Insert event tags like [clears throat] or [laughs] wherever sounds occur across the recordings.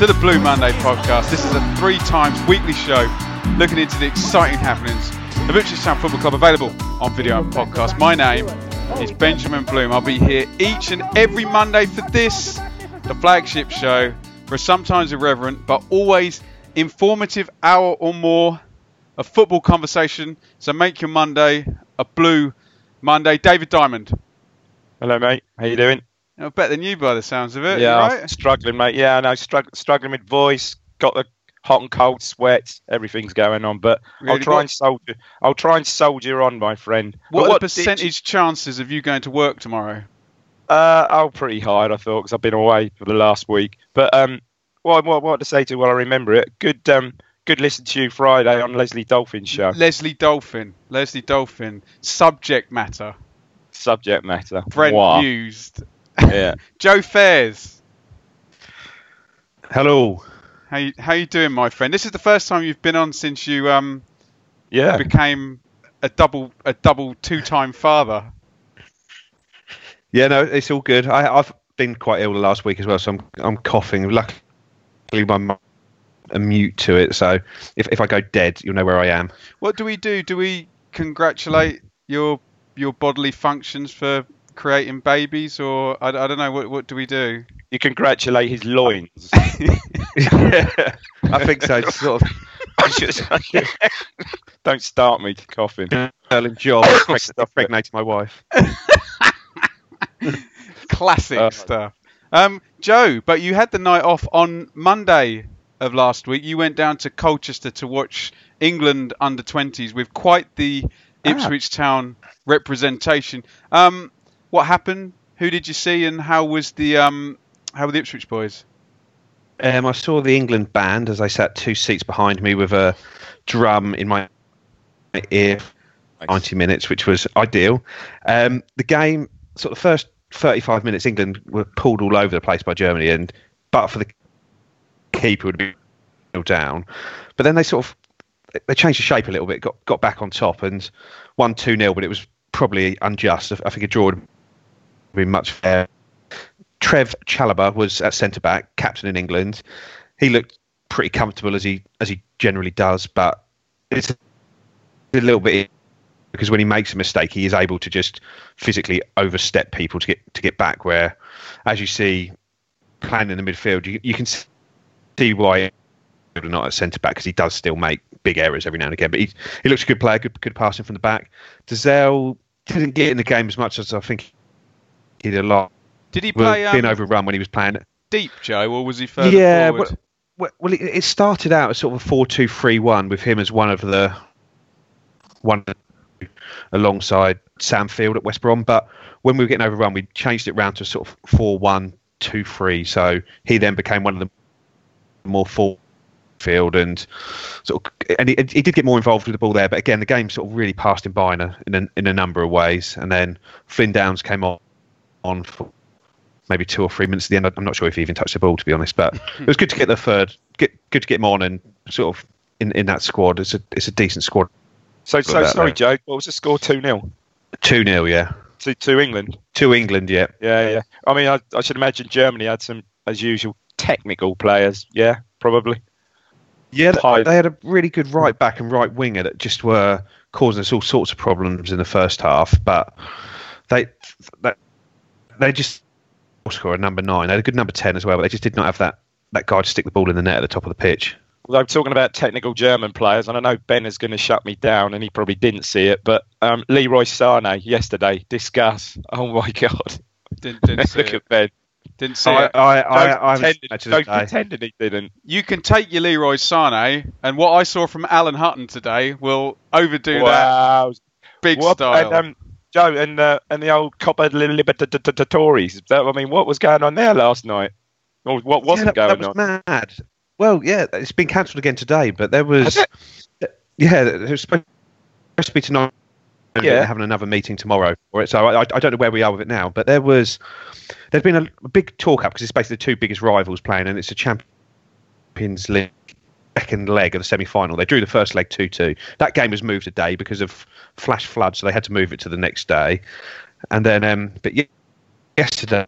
to the Blue Monday podcast. This is a three times weekly show looking into the exciting happenings of Ipswich Football Club available on video and podcast. My name is Benjamin Bloom. I'll be here each and every Monday for this, the flagship show, for sometimes irreverent but always informative hour or more of football conversation. So make your Monday a Blue Monday. David Diamond. Hello, mate. How you doing? Oh, bet than you by the sounds of it. yeah, right? struggling, mate. Yeah, I know. Strugg- struggling with voice. Got the hot and cold sweats. Everything's going on, but I'll try What- and soldier. I'll try and soldier on, my friend. What, But are the did percentage chances of you going to work tomorrow? you- Uh, oh, pretty high, I thought, because I've been away for the last week. But um, what what what to say to? you Well, I remember it. Good um, good listen to you Friday on Lesley Dolphin's show. Lesley Dolphin. Lesley Dolphin. Subject matter. Subject matter. Brent Mwah. used. Yeah. [laughs] Joe Fairs. Hello. How you, how you doing, my friend? This is the first time you've been on since you um Yeah. became a double a double two time father. Yeah, no, it's all good. I, I've been quite ill the last week as well, so I'm I'm coughing. Luckily, my mum a mute to it, so if if I go dead, you'll know where I am. What do we do? Do we congratulate your your bodily functions for creating babies, or I, I don't know. What what do we do? You congratulate his loins. [laughs] [laughs] I think so. It's sort of [laughs] Don't start me coughing. Erling job Stop it. impregnated my wife. Classic Uh, stuff. Um, Joe, but you had the night off on Monday of last week. You went down to Colchester to watch England under 20s with quite the Ah. Ipswich Town representation. Um, what happened? Who did you see, and how was the um, how were the Ipswich boys? Um, I saw the England band as I sat two seats behind me with a drum in my ear. 90 minutes, which was ideal. Um, the game, sort of the first 35 minutes, England were pulled all over the place by Germany, and but for the keeper would be down. But then they sort of they changed the shape a little bit, got got back on top, and won two 0 But it was probably unjust. I think a draw would been much fair. Trev Chalobah was at centre back, captain in England. He looked pretty comfortable as he as he generally does, but it's a little bit because when he makes a mistake, he is able to just physically overstep people to get to get back. Where, as you see, playing in the midfield, you, you can see why he's not at centre back because he does still make big errors every now and again. But he he looks a good player, good good passing from the back. Dozzell didn't get in the game as much as I think did a lot. Did he play um, being overrun when he was playing. deep, Joe, or was he further yeah, forward? well, well, well, it, it started out as sort of a four-two-three-one with him as one of the one alongside Sam Field at West Brom. But when we were getting overrun, we changed it round to sort of four-one-two-three. So he then became one of the more full field and sort of, and he, he did get more involved with the ball there. But again, the game sort of really passed him by in a in a, in a number of ways. And then Flynn Downs came on on for maybe two or three minutes at the end. I'm not sure if he even touched the ball to be honest, but [laughs] it was good to get the third, get good to get him on and sort of in, in that squad. It's a it's a decent squad. So, so sorry, there. Joe. What was the score? Two 0 Two 0 yeah. to to England. To England, yeah. Yeah, yeah. I mean, I, I should imagine Germany had some, as usual, technical players. Yeah, probably. Yeah, High- they, had a really good right back and right winger that just were causing us all sorts of problems in the first half. But they they, they just score a number nine. They had a good number ten as well, but they just did not have that that guy to stick the ball in the net at the top of the pitch. Although talking about technical German players, and I know Ben is going to shut me down, and he probably didn't see it, but um, Leroy Sane yesterday, discuss. [laughs] Oh my God! Didn't, didn't [laughs] see Look it. at Ben. Didn't see I it. I I, Don't I, haven't pretend- seen that don't this day. pretend he didn't. You can take your Leroy Sane, and what I saw from Alan Hutton today will overdo that big What- style. And, um, Joe and uh, and the old Copa Libertadores. I mean, what was going on there last night? Or what wasn't yeah, that, going that was on? mad. Well, yeah, it's been cancelled again today, but there was yeah, it was supposed to be tonight. Yeah. They're having another meeting tomorrow for it, so I, I don't know where we are with it now. But there was there's been a, a big talk up because it's basically the two biggest rivals playing, and it's a Champions League second leg of the semi-final. They drew the first leg two-two. That game was moved a day because of flash flood, so they had to move it to the next day. And then, um, but yesterday,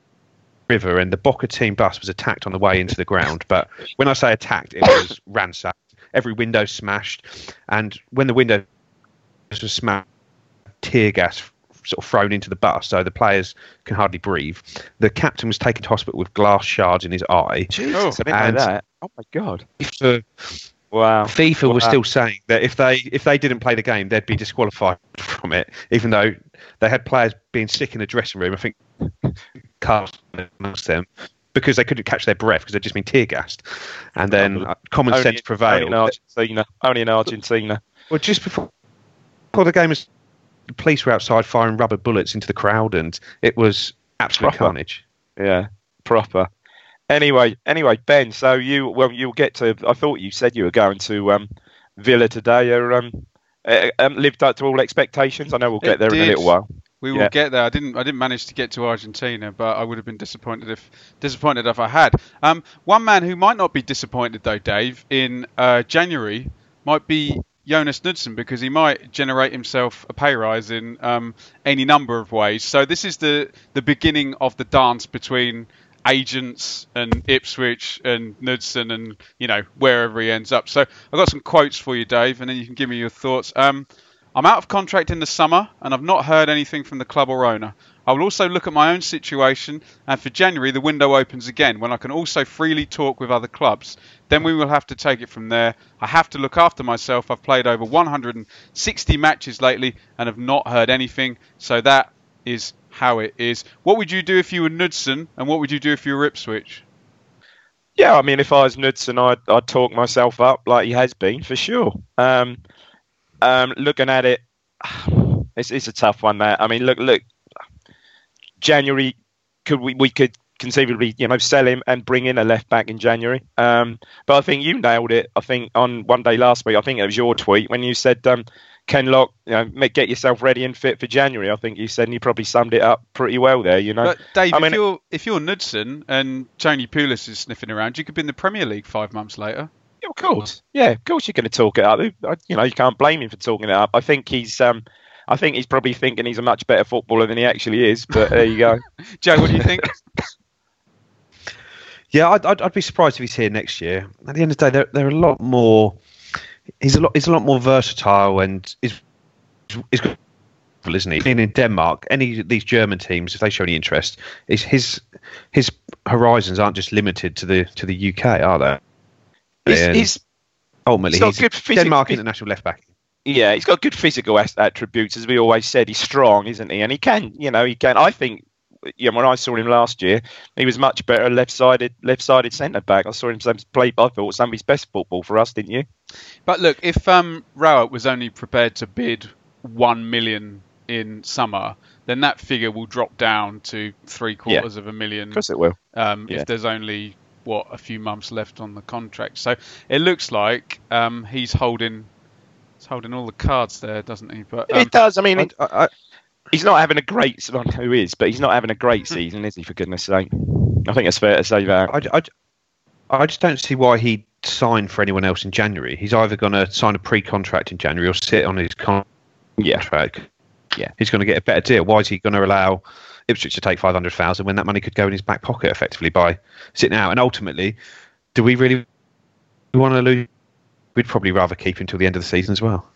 river and the Boca team bus was attacked on the way into the ground. But when I say attacked, it was [coughs] ransacked. Every window smashed, and when the window was smashed, tear gas sort of thrown into the bus, so the players can hardly breathe. The captain was taken to hospital with glass shards in his eye. Jesus, I didn't know that. Oh my God! FIFA, Wow. FIFA was still saying that if they if they didn't play the game, they'd be disqualified from it, even though they had players being sick in the dressing room. I think Carlson amongst them because they couldn't catch their breath because they'd just been tear gassed, and then uh, common Only- sense prevailed. Only in Argentina. Only in Argentina. Well, just before, before the game was, the police were outside firing rubber bullets into the crowd, and it was absolute Proper. carnage. Yeah, proper. Anyway, anyway, Ben. So you well, you'll get to. I thought you said you were going to um, Villa today. Or, um, uh, um, lived up to all expectations. I know we'll It get there in a little while. We will Yeah. get there. I didn't. I didn't manage to get to Argentina, but I would have been disappointed if disappointed if I had. Um, one man who might not be disappointed though, Dave, in uh, January might be Jonas Knudsen because he might generate himself a pay rise in um, any number of ways. So this is the the beginning of the dance between agents and Ipswich and Knudsen and you know wherever he ends up. So I've got some quotes for you, Dave, and then you can give me your thoughts. Um, I'm out of contract in the summer, and I've not heard anything from the club or owner. I will also look at my own situation, and for January the window opens again when I can also freely talk with other clubs. Then we will have to take it from there. I have to look after myself. I've played over 160 matches lately and have not heard anything, so that is how it is. What would you do if you were Knudsen, and what would you do if you were Ipswich? Yeah, I mean, if I was Knudsen, I'd, I'd talk myself up like he has been for sure. Um, um, looking at it, [sighs] it's, it's a tough one. That I mean, look, look. January, could we we could conceivably, you know, sell him and bring in a left back in January. Um, but I think you nailed it. I think on one day last week, I think it was your tweet when you said, um, "Kenlock, you know, make, get yourself ready and fit for January." I think you said, and you probably summed it up pretty well there. You know, But Dave, I if you're if you're Knudsen and Tony Pulis is sniffing around, you could be in the Premier League five months later. Yeah, of course. Yeah, of course you're going to talk it up. You know, you can't blame him for talking it up. I think he's, um, I think he's probably thinking he's a much better footballer than he actually is. But there you go. [laughs] Joe, what do you think? Yeah, I'd, I'd, I'd be surprised if he's here next year. At the end of the day, they're, they're a lot more. He's a lot. He's a lot more versatile and is is good, isn't he? Being in Denmark, any of these German teams, if they show any interest, is his his horizons aren't just limited to the to the UK, are they? He's, And he's ultimately he's got he's good a physic- Denmark phys- international left back. Yeah, he's got good physical attributes, as we always said. He's strong, isn't he? And he can, you know, he can. I think. Yeah, when I saw him last year, he was much better left-sided, left-sided centre back. I saw him play. I thought some of his best football for us, didn't you? But look, if um, Rowett was only prepared to bid one million in summer, then that figure will drop down to three quarters of a million. Of course, it will. um, Yeah. if there's only what a few months left on the contract. So it looks like um, he's holding he's holding all the cards there, doesn't he? But um, it does. I mean, I, I, he's not having a great. I who is, but he's not having a great Hmm. season, is he? For goodness' sake, I think it's fair to say that. I, I, I just don't see why he'd sign for anyone else in January. He's either going to sign a pre-contract in January or sit on his con- Yeah. contract. Yeah. he's going to get a better deal. Why is he going to allow Ipswich to take five hundred thousand when that money could go in his back pocket effectively by sitting out? And ultimately, do we really want to lose? We'd probably rather keep him until the end of the season as well.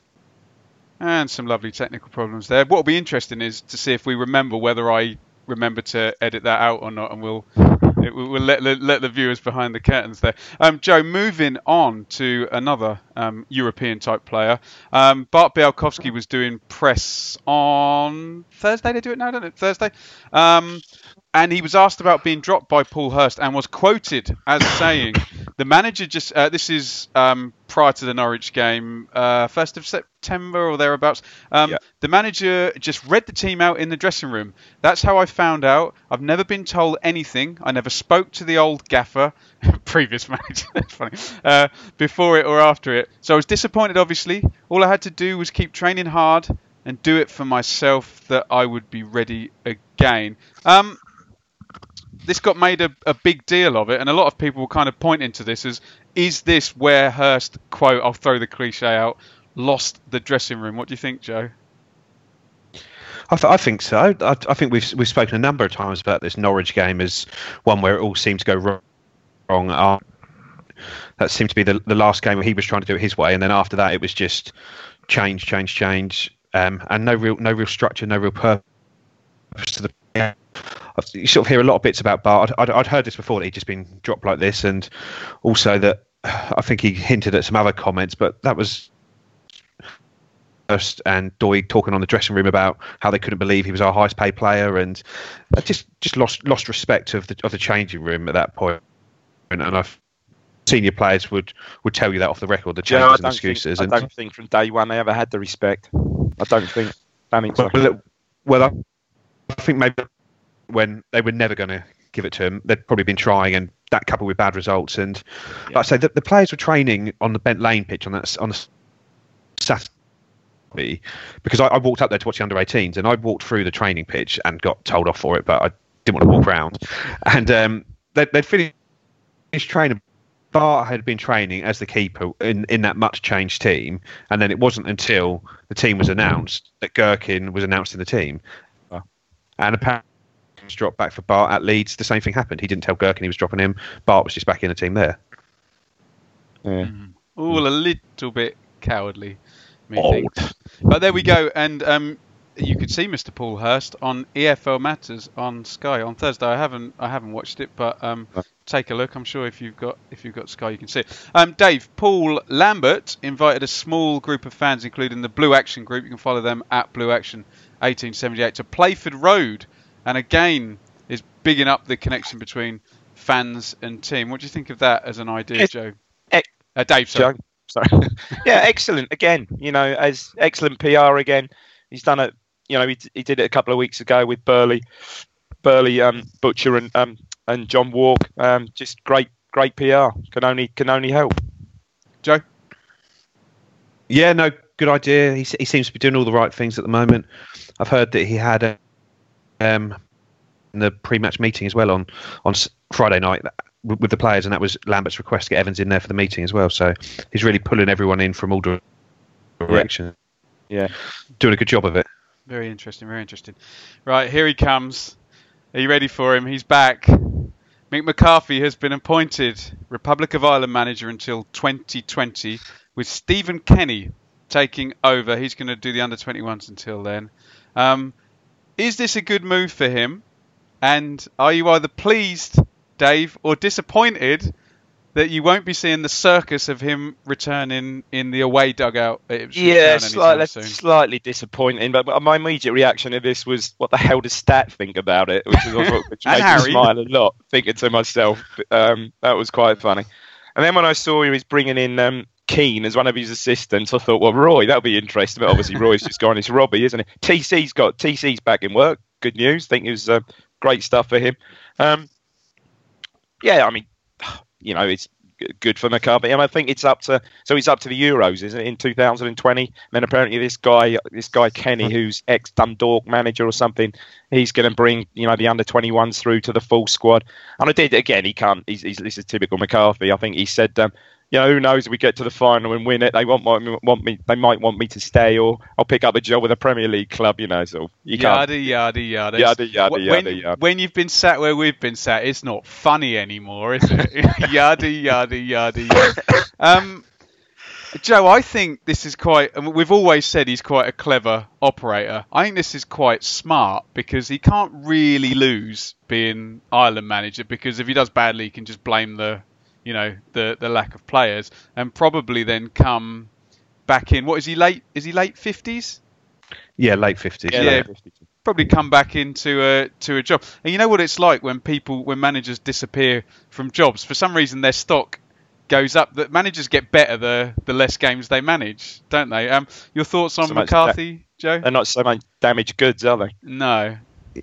and some lovely technical problems there. What will be interesting is to see if we remember whether I remember to edit that out or not, and we'll it, we'll let, let let the viewers behind the curtains there. Um, Joe, moving on to another um, European type player. Um, Bart Bialkowski was doing press on Thursday. They do it now, don't it? Thursday. And he was asked about being dropped by Paul Hurst and was quoted as saying, "The manager just uh, this is um, prior to the Norwich game, uh, first of September or thereabouts. Um, Yeah. The manager just read the team out in the dressing room. That's how I found out. I've never been told anything. I never spoke to the old gaffer, [laughs] previous manager. [laughs] That's funny. Uh, before it or after it. So I was disappointed. Obviously, all I had to do was keep training hard." And do it for myself that I would be ready again. Um, this got made a, a big deal of it, and a lot of people were kind of pointing to this as is this where Hurst quote? I'll throw the cliche out. Lost the dressing room. What do you think, Joe? I, th- I think so. I, I think we've we've spoken a number of times about this Norwich game as one where it all seemed to go wrong. Uh, that seemed to be the the last game where he was trying to do it his way, and then after that it was just change, change, change, um, and no real no real structure, no real purpose to the. You sort of hear a lot of bits about Bart. I'd, I'd, I'd heard this before that he'd just been dropped like this, and also that I think he hinted at some other comments, but that was and Doig talking on the dressing room about how they couldn't believe he was our highest paid player, and I just just lost lost respect of the of the changing room at that point. And, and I've senior players would would tell you that off the record, the changes I and don't, excuses. think, I and don't think from day one they ever had the respect. I don't think. I mean, well, well, I think maybe when they were never going to give it to him, they'd probably been trying, and that coupled with bad results. And like I say, the, the players were training on the Bent Lane pitch on that on the Saturday because I, I walked up there to watch the under 18s, and I walked through the training pitch and got told off for it, but I didn't want to walk around. And um, they, they'd finished training. Bart had been training as the keeper in, in that much changed team, and then it wasn't until the team was announced that Gerken was announced in the team. And apparently, was dropped back for Bart at Leeds. The same thing happened. He didn't tell Gerken he was dropping him. Bart was just back in the team there. Yeah. All a little bit cowardly. methinks. But there we go, and um, you could see Mr. Paul Hurst on EFL Matters on Sky on Thursday. I haven't I haven't watched it, but um, take a look. I'm sure if you've got if you've got Sky, you can see it. Um, Dave Paul Lambert invited a small group of fans, including the Blue Action group. You can follow them at Blue Action 1878 to Playford Road, and again is bigging up the connection between fans and team. What do you think of that as an idea, It's- Joe? Ec- Uh, Dave, sorry. Joe. Sorry. [laughs] yeah, excellent. Again, you know, as excellent PR again. He's done it. You know, he, he did it a couple of weeks ago with Burley, Burley, um, Butcher, and um, and John Wark. Um, just great, great PR. Can only can only help. Joe. Yeah, no, good idea. He, he seems to be doing all the right things at the moment. I've heard that he had a, um, in the pre-match meeting as well on on Friday night with, with the players, and that was Lambert's request to get Evans in there for the meeting as well. So he's really pulling everyone in from all dire- directions. Yeah. doing a good job of it. Very interesting, very interesting. Right, here he comes. Are you ready for him? He's back. Mick McCarthy has been appointed Republic of Ireland manager until 2020, with Stephen Kenny taking over. He's going to do the under 21s until then. Um, is this a good move for him? And are you either pleased, Dave, or disappointed that you won't be seeing the circus of him returning in the away dugout? Yeah, slightly, slightly disappointing. But my immediate reaction to this was, "What the hell does Stat think about it?" Which is [laughs] which And made me smile a lot, thinking to myself, um, "That was quite funny." And then when I saw he was bringing in um, Keane as one of his assistants, I thought, "Well, Roy, that'll be interesting." But obviously, Roy's just gone. It's Robbie, isn't it? TC's got TC's back in work. Good news. Think it was uh, great stuff for him. Um, yeah, I mean, you know, it's good for McCarthy. And I think it's up to so it's up to the Euros, isn't it, in 2020? And then apparently this guy, this guy Kenny, who's ex Dundalk manager or something, he's going to bring you know the under 21s through to the full squad. And I did again. He can't. He's, he's this is typical McCarthy. I think he said. Um, you know, who knows we get to the final and win it, they want, want me, they might want me to stay, or I'll pick up a job with a Premier League club. You know, so you yada can't. yada yada Yada yada when, yada yada. When you've been sat where we've been sat, it's not funny anymore, is it? [laughs] [laughs] yada yada yada yada. Um, Joe, I think this is quite. We've always said he's quite a clever operator. I think this is quite smart because he can't really lose being Ireland manager because if he does badly, he can just blame the, you know, the the lack of players and probably then come back in. What is he late? Is he late fifties? Yeah, late fifties. Yeah, probably come back into a to a job. And you know what it's like when people when managers disappear from jobs for some reason their stock goes up. That managers get better the the less games they manage, don't they? Um, your thoughts on So much McCarthy, Joe? They're not so much damaged goods, are they? No.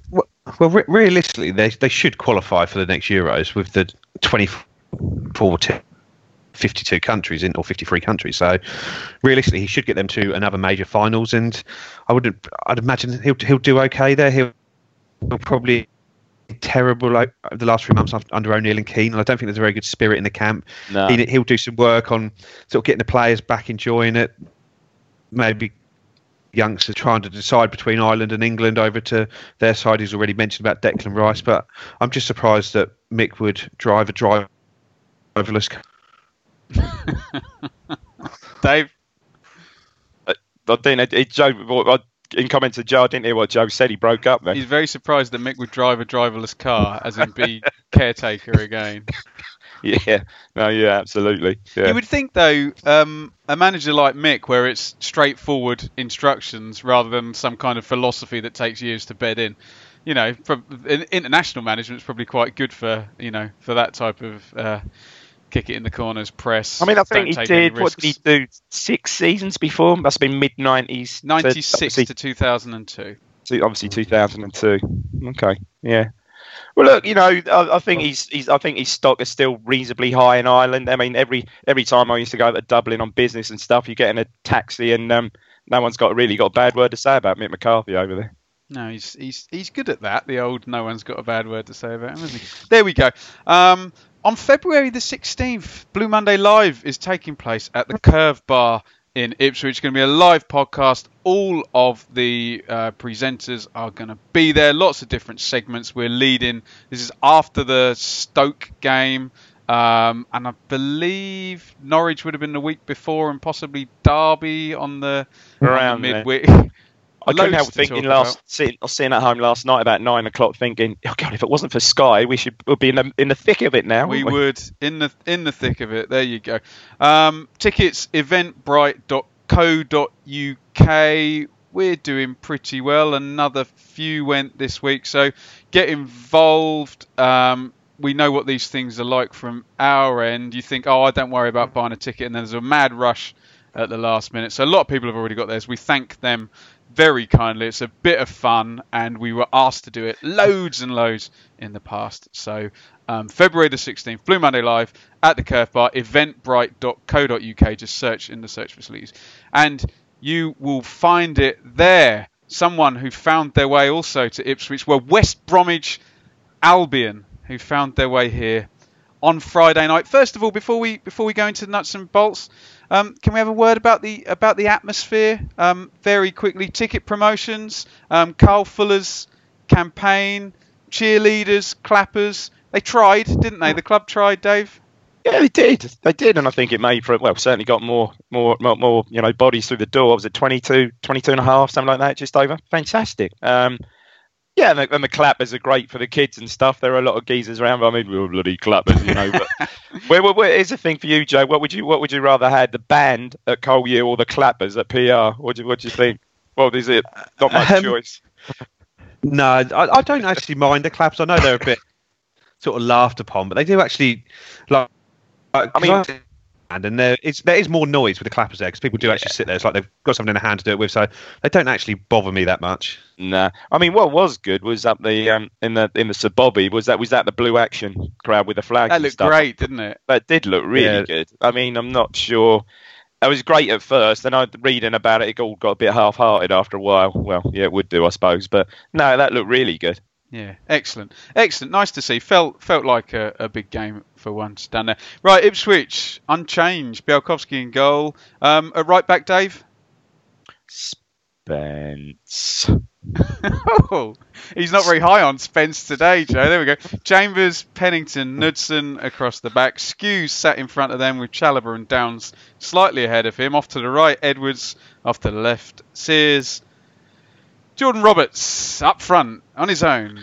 Well, well re- realistically, they they should qualify for the next Euros with the 24 to 52 countries in or 53 countries. So realistically, he should get them to another major finals, and I would I'd imagine he'll he'll do okay there. He'll, he'll probably terrible like the last three months under O'Neill and Keane. And I don't think there's a very good spirit in the camp. No. He, he'll do some work on sort of getting the players back enjoying it. Maybe youngsters trying to decide between Ireland and England over to their side. He's already mentioned about Declan Rice, but I'm just surprised that Mick would drive a driverless car. [laughs] Dave? I didn't. It, it, Joe, I, in comment to Joe, I didn't hear what Joe said. He broke up there. He's very surprised that Mick would drive a driverless car, as in be [laughs] caretaker again. Yeah. No. Yeah. Absolutely. Yeah. You would think, though, um, a manager like Mick, where it's straightforward instructions rather than some kind of philosophy that takes years to bed in, you know, from international management is probably quite good for you know for that type of uh, kick it in the corners press. I mean, I think he did. What did he do? Six seasons before? Must have been mid nineties. 96 to 2002. obviously 2002. Okay, yeah. Well, look, you know, I, I think he's, he's, I think his stock is still reasonably high in Ireland. I mean, every every time I used to go to Dublin on business and stuff, you get in a taxi and um, no one's got really got a bad word to say about Mick McCarthy over there. No, he's he's he's good at that. The old no one's got a bad word to say about him, isn't he? There we go. Um, on February the 16th, Blue Monday Live is taking place at the Curve Bar in Ipswich. It's going to be a live podcast. All of the uh, presenters are going to be there. Lots of different segments. We're leading. This is after the Stoke game. Um, and I believe Norwich would have been the week before, and possibly Derby on the, on the Around midweek. [laughs] I couldn't help thinking last sitting, sitting at home last night about nine o'clock, thinking, "Oh God, if it wasn't for Sky, we should we'd be in the in the thick of it now." We wouldn't would in the in the thick of it. There you go. Um, tickets eventbrite.co.uk. We're doing pretty well. Another few went this week, so get involved. Um, we know what these things are like from our end. You think, oh, I don't worry about buying a ticket, and then there's a mad rush at the last minute. So a lot of people have already got theirs. We thank them very kindly. It's a bit of fun, and we were asked to do it loads and loads in the past. So um, February the 16th, Blue Monday Live at the Curve Bar, eventbrite.co.uk. Just search in the search facilities, and you will find it there. Someone who found their way also to Ipswich were West Bromwich Albion, who found their way here on Friday night. First of all, before we before we go into nuts and bolts, um, can we have a word about the about the atmosphere? Um, very quickly, ticket promotions, um, Carl Fuller's campaign, cheerleaders, clappers. They tried, didn't they? The club tried, Dave. Yeah, they did. They did, and I think it made for well, certainly got more, more, more, more you know, bodies through the door. Was it 22, 22 and a half, something like that, just over? Fantastic. Um, yeah, and the, and the clappers are great for the kids and stuff. There are a lot of geezers around. I mean, we're bloody clappers, you know. But [laughs] where, where, where is the thing for you, Joe? What would you, what would you rather had the band at Cole U or the clappers at PR? What do you, what do you think? Well, is it not much Um, choice? [laughs] No, I, I don't actually mind the claps. I know they're a bit sort of laughed upon, but they do actually like. like I mean- 'cause and there is there is more noise with the clappers there because people do actually sit there. It's like they've got something in their hand to do it with, so they don't actually bother me that much. Nah, I mean, what was good was up the um, in the in the Sir Bobby was that was that the blue action crowd with the flags. That and looked stuff. great, didn't it? That did look really Yeah. good. I mean, I'm not sure. It was great at first, Then I reading about it, it all got a bit half-hearted after a while. Well, yeah, it would do, I suppose. But no, that looked really good. Yeah, excellent, excellent. Nice to see. Felt felt like a, a big game for once down there. Right, Ipswich unchanged. Bialkowski in goal. Um, at right back, Dave. Spence. [laughs] oh, he's not very high on Spence today, Joe. There we go. Chambers, Pennington, Knudsen across the back. Skuse sat in front of them with Chalobah and Downs slightly ahead of him. Off to the right, Edwards. Off to the left, Sears. Jordan Roberts up front on his own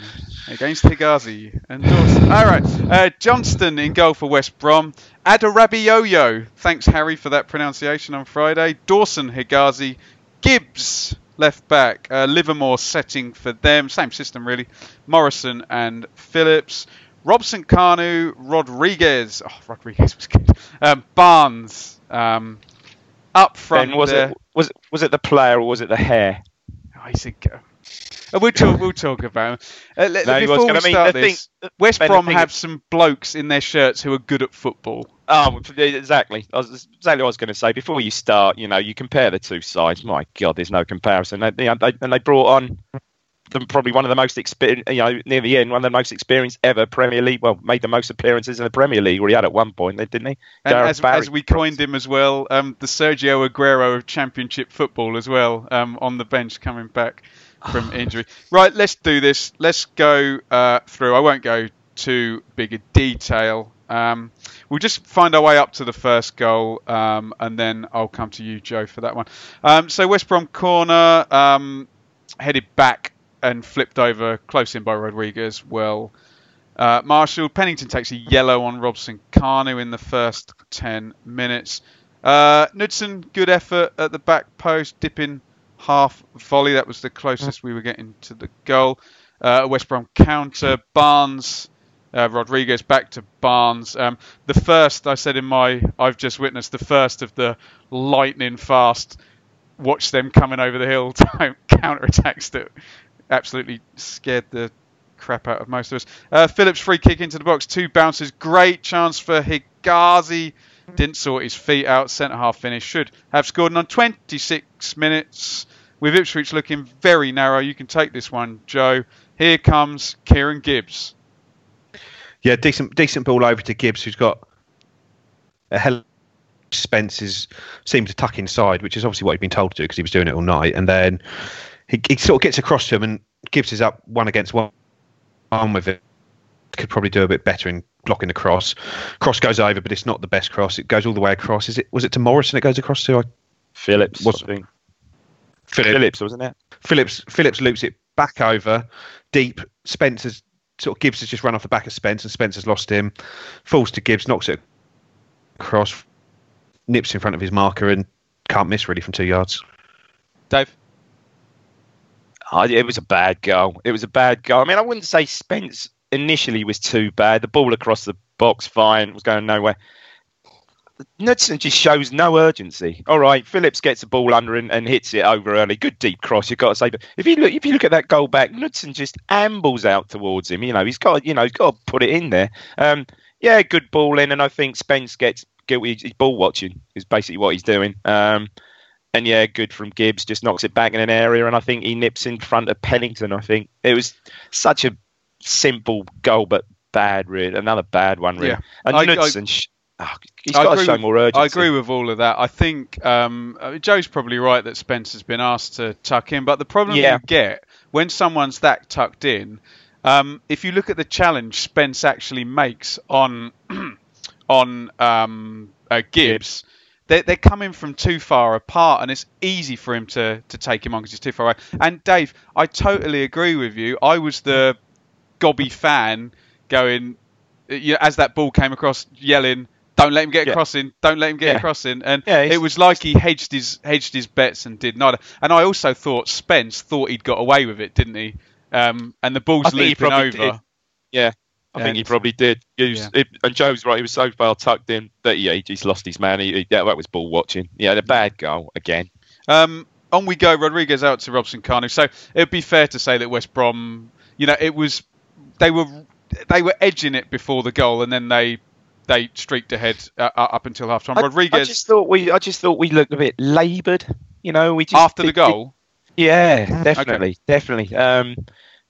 against Hegazi and Dawson. All right, uh, Johnstone in goal for West Brom. Adarabioyo, thanks Harry for that pronunciation on Friday. Dawson, Hegazi, Gibbs left back. Uh, Livermore setting for them, same system really. Morrison and Phillips. Robson Kanu, Rodriguez. Oh, Rodriguez was good. Um, Barnes um, up front. Ben, was there. it was it was it the player or was it the hair? A. Uh, we'll talk. We'll talk about. Uh, le- No, before we mean, start the thing- this, West Brom have is- some blokes in their shirts who are good at football. Oh, exactly. Was, exactly what I was going to say. Before you start, you know, you compare the two sides. My God, there's no comparison. They, they, and they brought on the, probably one of the most experienced, you know, near the end, one of the most experienced ever Premier League. Well, made the most appearances in the Premier League, or he had at one point, didn't he? And as, as we coined him as well, um, the Sergio Aguero of Championship football as well, um, on the bench coming back from [sighs] injury. Right, let's do this. Let's go uh, through. I won't go too big a detail. Um, we'll just find our way up to the first goal, um, and then I'll come to you, Joe, for that one. Um, so West Brom corner, um, headed back and flipped over, close in by Rodriguez. Well, uh, Marshall Pennington takes a yellow on Robson Kanu in the first 10 minutes. Uh, Knudsen, good effort at the back post, dipping half volley. That was the closest we were getting to the goal. Uh, West Brom counter. Barnes, uh, Rodriguez back to Barnes. Um, the first, I said in my, I've just witnessed the first of the lightning fast. Watch them coming over the hill [laughs] counter attacks that absolutely scared the crap out of most of us. Uh, Phillips free kick into the box, two bounces, great chance for Hegazi. Didn't sort his feet out. Centre half finish should have scored. And on 26 minutes, with Ipswich looking very narrow, you can take this one, Joe. Here comes Kieran Gibbs. Yeah, decent decent ball over to Gibbs, who's got a hell. Spence is seemed to tuck inside, which is obviously what he'd been told to do because he was doing it all night. And then he, he sort of gets across to him, and Gibbs is up one against one, one with it. Could probably do a bit better in blocking the cross. Cross goes over, but it's not the best cross. It goes all the way across. Is it? Was it to Morrison? It goes across to I Phillips, Was- I think. Phillips. Phillips, wasn't it? Phillips Phillips loops it back over deep. Spencer's sort of Gibbs has just run off the back of Spence, and Spencer's lost him. Falls to Gibbs, knocks it across, nips in front of his marker, and can't miss really from two yards. Dave? Oh, it was a bad goal. It was a bad goal. I mean, I wouldn't say Spence initially was too bad. The ball across the box, fine, was going nowhere. Knudsen just shows no urgency. All right, Phillips gets the ball under and, and hits it over early. Good deep cross, you've got to say. But if you look, if you look at that goal back, Knudsen just ambles out towards him. You know, he's got, you know, he's got to put it in there. Um, yeah, good ball in, and I think Spence gets guilty. He's ball watching is basically what he's doing. Um, and yeah, good from Gibbs. Just knocks it back in an area, and I think he nips in front of Pennington. I think it was such a simple goal, but bad. Really, another bad one. Really. Yeah. And I- I- Knudsen, sh- oh, he's I got to agree show with- more urgency. I agree with all of that. I think um, Joe's probably right that Spence has been asked to tuck in, but the problem Yeah. you get when someone's that tucked in, um, if you look at the challenge Spence actually makes on [clears throat] on um, uh, Gibbs. They're, they're coming from too far apart, and it's easy for him to, to take him on because he's too far away. And Dave, I totally agree with you. I was the gobby fan going, you know, as that ball came across, yelling, "Don't let him get Yeah. across in! Don't let him get Yeah. across in!" And Yeah, it was like he hedged his hedged his bets and did neither. And I also thought Spence thought he'd got away with it, didn't he? Um, and the ball's he over. did. Yeah. I think he probably did. He was, Yeah. it, and Joe's right. He was so far tucked in that yeah, he just lost his man. He, he- yeah, that was ball watching. Yeah, a bad goal again. Um, on we go. Rodriguez out to Robson Kanu. So it'd be fair to say that West Brom, you know, it was they were they were edging it before the goal, and then they they streaked ahead uh, up until half time. Rodriguez I, just thought we, I just thought we looked a bit laboured. You know, we just after the did- did- goal. Yeah, [laughs] definitely, definitely. Um,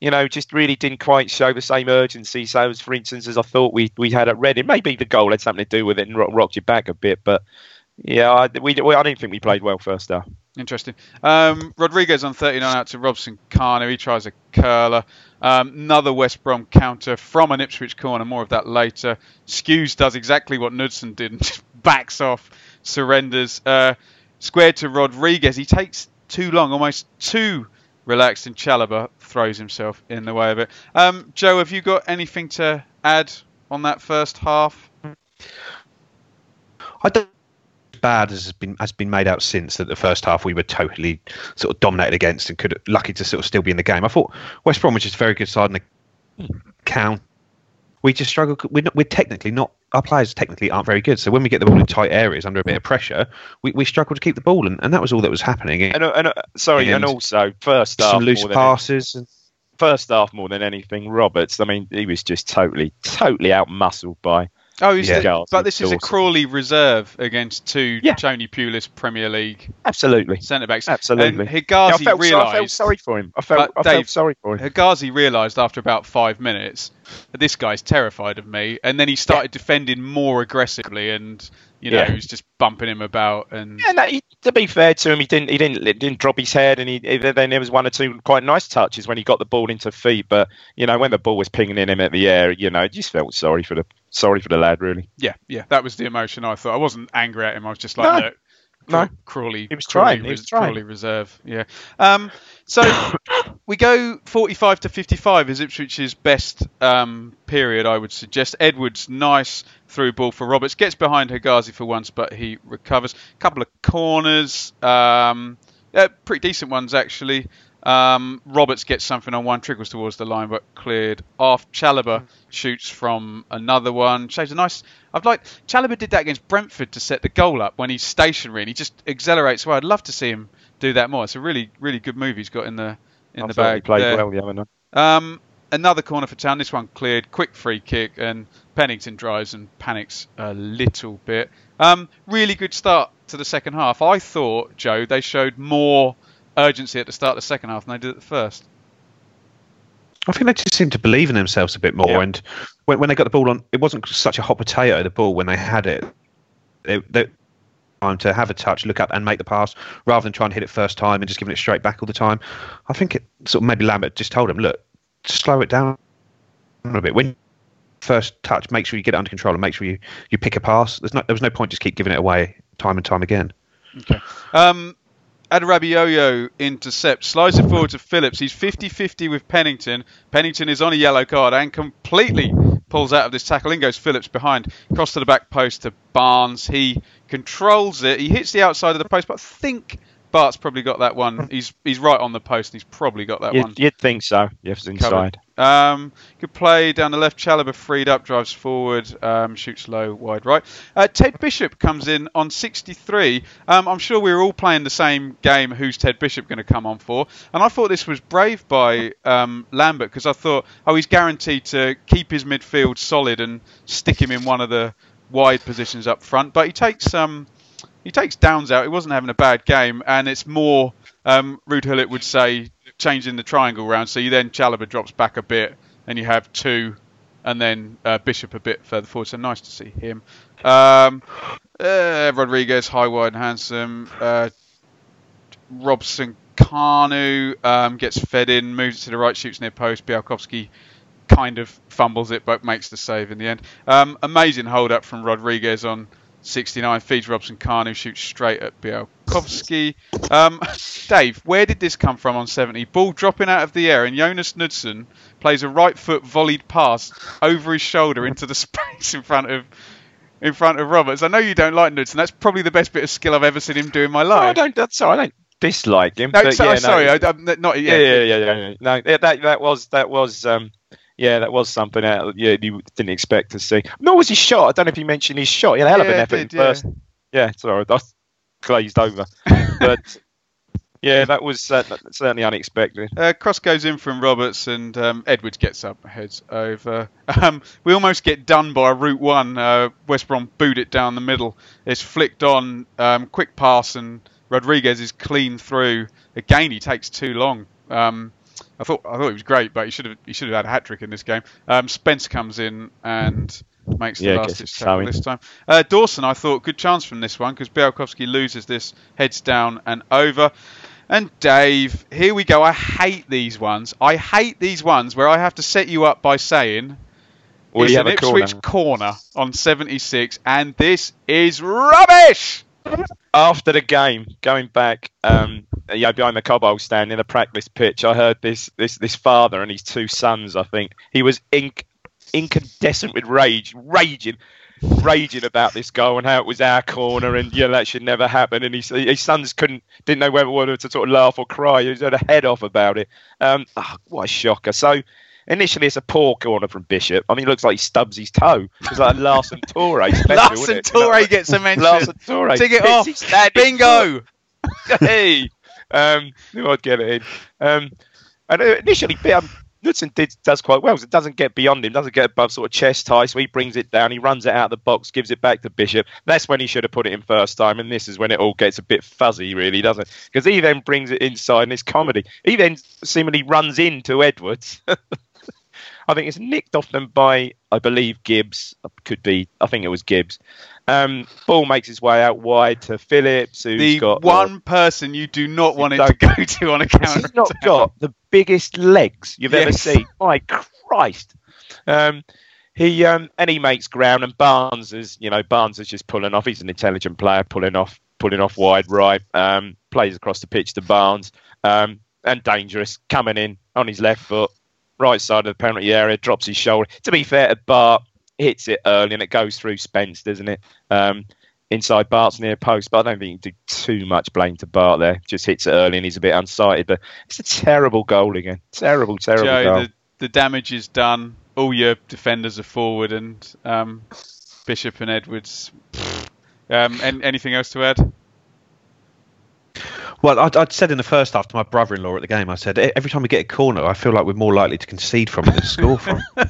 you know, just really didn't quite show the same urgency. So, as for instance, as I thought we we had at Reading, maybe the goal had something to do with it and ro- rocked you back a bit. But yeah, I, we, we I didn't think we played well first half. Interesting. Um, Rodriguez on 39 out to Robson Kanu. He tries a curler. Um, another West Brom counter from an Ipswich corner. More of that later. Skuse does exactly what Knudsen did and [laughs] just backs off, surrenders. Uh, squared to Rodriguez. He takes too long, almost too relaxed, and Chalobah throws himself in the way of it. Um, Joe, have you got anything to add on that first half? I don't bad as has been has been made out since that the first half we were totally sort of dominated against and could lucky to sort of still be in the game. I thought West Brom was just a very good side in the count. We just struggle. We're, not, we're technically not. Our players technically aren't very good. So when we get the ball in tight areas under a bit of pressure, we, we struggle to keep the ball, and, and that was all that was happening. And, and uh, sorry, and, And also first half Some loose passes. And, first half more than anything. Roberts, I mean, he was just totally, totally out muscled by. Oh, he's Yeah. the- but this is a Crawley reserve against two Yeah. Tony Pulis Premier League Absolutely, centre backs. absolutely. And Yeah, I, Hegazi felt, so- I felt sorry for him. I felt, But I felt Dave- sorry for him. Hegazi realised after about five minutes that this guy's terrified of me, and then he started defending more aggressively, and you know Yeah. he was just bumping him about, and Yeah, no, he, to be fair to him, he didn't. He didn't. Didn't drop his head, and he. he- Then there was one or two quite nice touches when he got the ball into feet. But you know, when the ball was pinging in him at the air, you know, it just felt sorry for the sorry for the lad, really. yeah, yeah, that was the emotion I thought. I wasn't angry at him. I was just like, No. look. No. Crawley. He was Crawley trying, he was res- trying. Crawley reserve. Yeah. Um, so [coughs] we go 45 to 55 is Ipswich's best um, period, I would suggest. Edwards, nice through ball for Roberts. Gets behind Hegazi for once, but he recovers. A couple of corners. Um, uh, pretty decent ones, actually. Um, Roberts gets something on one, trickles towards the line, but cleared off. Chalobah shoots from another one. Shows a nice. I've liked Chalobah did that against Brentford to set the goal up when he's stationary and he just accelerates. Well, I'd love to see him do that more. It's a really, really good move he's got in the in the bag. played there. well night. Um, another corner for Town. This one cleared. Quick free kick, and Pennington drives and panics a little bit. Um, really good start to the second half. I thought, Joe, they showed more urgency at the start of the second half than they did at the first. I think they just seemed to believe in themselves a bit more. Yeah. And when, when they got the ball on, it wasn't such a hot potato. The ball when they had it, they, they time to have a touch, look up, and make the pass rather than trying to hit it first time and just giving it straight back all the time. I think it sort of maybe Lambert just told him, look, slow it down a bit. When first touch, make sure you get it under control and make sure you, you pick a pass. There's no there was no point just keep giving it away time and time again. Okay. Um, Adarabioyo intercepts, slides it forward to Phillips. He's 50-50 with Pennington. Pennington is on a yellow card and completely pulls out of this tackle. In goes Phillips behind, cross to the back post to Barnes. He controls it. He hits the outside of the post, but I think Bart's probably got that one. [laughs] He's he's right on the post. and He's probably got that one. You'd, you'd think so. Yes, inside. Um, good play down the left. Chalobah freed up, drives forward, um, shoots low, wide right. Uh, Ted Bishop comes in on 63. Um, I'm sure we were all playing the same game. Who's Ted Bishop going to come on for? And I thought this was brave by um, Lambert because I thought, oh, he's guaranteed to keep his midfield solid and stick him in one of the wide positions up front. But he takes um, he takes Downs out. He wasn't having a bad game, and it's more um, Ruud Gullit would say changing the triangle round. So you then Chalobah drops back a bit, and you have two, and then uh, Bishop a bit further forward. So nice to see him. Um, uh, Rodriguez, high, wide, and handsome. Uh, Robson Kanu um, gets fed in, moves to the right, shoots near post. Bialkowski kind of fumbles it, but makes the save in the end. Um, amazing hold up from Rodriguez on 69. Feeds Robson Kanu, shoots straight at Bialkowski. Um, [laughs] Dave, where did this come from on 70? Ball dropping out of the air, and Jonas Knudsen plays a right foot volleyed pass over his shoulder into the [laughs] space in front of. In front of Roberts, I know you don't like Knudsen. That's probably the best bit of skill I've ever seen him do in my No, I don't. That's sorry. I don't dislike him. No, so, yeah, no, sorry, I, I'm not. yeah, Yeah, yeah, yeah, yeah. No, that that was that was um, yeah, that was something out yeah, you didn't expect to see. Nor was his shot. I don't know if you mentioned his shot. He had a hell of an effort did, in yeah. first. Yeah, sorry, I glazed over. [laughs] but yeah, that was certainly unexpected. Uh, cross goes in from Roberts and um, Edwards gets up, heads over. [laughs] Um, we almost get done by Route 1. Uh, West Brom boot it down the middle. It's flicked on, um, quick pass, and Rodriguez is clean through. Again, he takes too long. Um, I thought I thought he was great, but he should have he should have had a hat trick in this game. Um, Spence comes in and makes the Yeah, last ditch tackle this time. Uh, Dawson, I thought good chance from this one because Bialkowski loses this, heads down and over. And Dave, here we go. I hate these ones. I hate these ones where I have to set you up by saying Well, it's an Ipswich corner. corner on 76, and this is rubbish. After the game, going back, um, yeah, behind the Cobbold stand in the practice pitch, I heard this this this father and his two sons. I think he was inc- incandescent with rage, raging, raging about this goal and how it was our corner and yeah, that should never happen. And his, his sons couldn't didn't know whether whether to sort of laugh or cry. He had a head off about it. Um, ah, what a shocker! So. Initially, it's a poor corner from Bishop. I mean, it looks like he stubs his toe. It's like a Larson Torre special. Larson isn't? You know, Torre gets a mention. Larson Torre. It off. Bingo. [laughs] hey, um, knew I'd get it in. Um, and uh, initially, um, Knudsen did does quite well. It doesn't get beyond him, doesn't get above sort of chest high. So he brings it down. He runs it out of the box, gives it back to Bishop. That's when he should have put it in first time. And this is when it all gets a bit fuzzy, really, doesn't it? Because he then brings it inside, and it's comedy. He then seemingly runs into Edwards. [laughs] I think it's nicked off them by, I believe, Gibbs. Could be. I think it was Gibbs. Um, ball makes his way out wide to Phillips, who's The got one person you do not want it to go to on a counter. He's not got the biggest legs you've ever seen. My Christ. Um, he um, and he makes ground, and Barnes is, you know, Barnes is just pulling off. He's an intelligent player, pulling off, pulling off wide right. Um, plays across the pitch to Barnes, um, and dangerous coming in on his left foot, right side of the penalty area, drops his shoulder. To be fair to Bart, hits it early and it goes through Spence, doesn't it? Um, inside Bart's near post, but I don't think you can do too much blame to Bart there. Just hits it early and he's a bit unsighted. But it's a terrible goal again. Terrible, terrible Joe, goal. the, the damage is done. All your defenders are forward, and um, Bishop and Edwards. Um, and anything else to add? Well, I'd, I'd said in the first half to my brother-in-law at the game, I said "E- every time we get a corner, I feel like we're more likely to concede from it than score from. [laughs]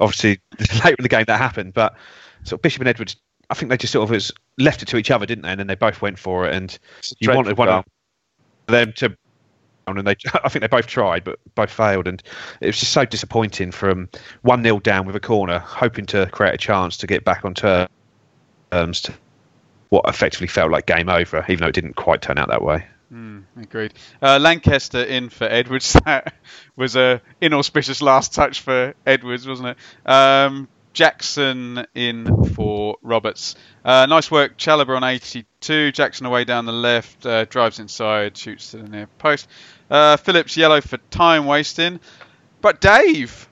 Obviously, [laughs] later in the game that happened, but sort of Bishop and Edwards, I think they just sort of was left it to each other, didn't they? And then they both went for it, and you wanted one of them to. And they, [laughs] I think they both tried, but both failed, and it was just so disappointing. From one 0 down with a corner, hoping to create a chance to get back on terms to what effectively felt like game over, even though it didn't quite turn out that way. Agreed. Uh, Lancaster in for Edwards. [laughs] That was a inauspicious last touch for Edwards, wasn't it? Um, Jackson in for Roberts. Uh, nice work, Chalobah on 82. Jackson away down the left, uh, drives inside, shoots to the near post. Uh, Phillips yellow for time wasting. But Dave,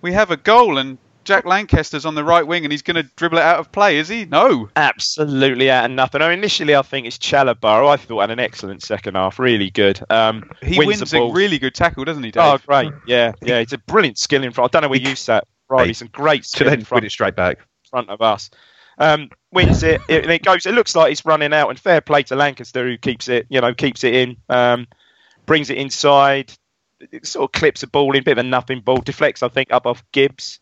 we have a goal and Jack Lancaster's on the right wing and he's going to dribble it out of play, is he? No. Absolutely out of nothing. I mean, initially, I think it's Chalobah. I thought had an excellent second half, really good. Um, He wins, wins, a really good tackle, doesn't he, Dave? Oh, great! Yeah, yeah. It's a brilliant skill in front. I don't know where you sat, right? He's a great To skill then in front. it straight back. front of us. Um, wins it, it, and it goes. It looks like it's running out, and fair play to Lancaster who keeps it. You know, keeps it in, um, brings it inside, it sort of clips the ball in, bit of a nothing ball, deflects I think up off Gibbs,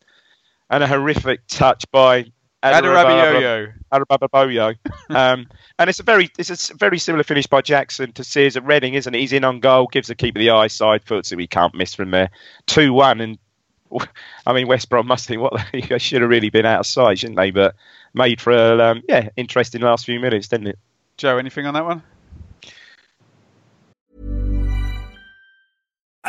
and a horrific touch by Adarabioyo. Arababoyo. um, and it's a very it's a very similar finish by Jackson to Sears at Reading, isn't it? He's in on goal, gives the keeper the eye side foot, so he can't miss from there. Two one, and I mean West Brom must think what they should have really been out of sight, shouldn't they? But made for a um, yeah interesting last few minutes, didn't it? Joe, anything on that one?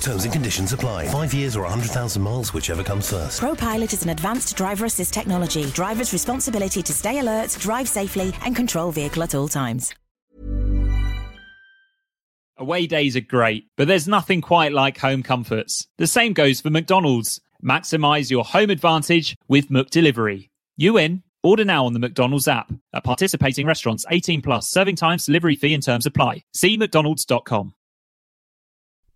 Terms and conditions apply. Five years or 100,000 miles, whichever comes first. ProPilot is an advanced driver assist technology. Driver's responsibility to stay alert, drive safely, and control vehicle at all times. Away days are great, but there's nothing quite like home comforts. The same goes for McDonald's. Maximize your home advantage with McDelivery. You in? Order now on the McDonald's app. At participating restaurants, 18 plus, serving times, delivery fee and terms apply. See McDonald's.com.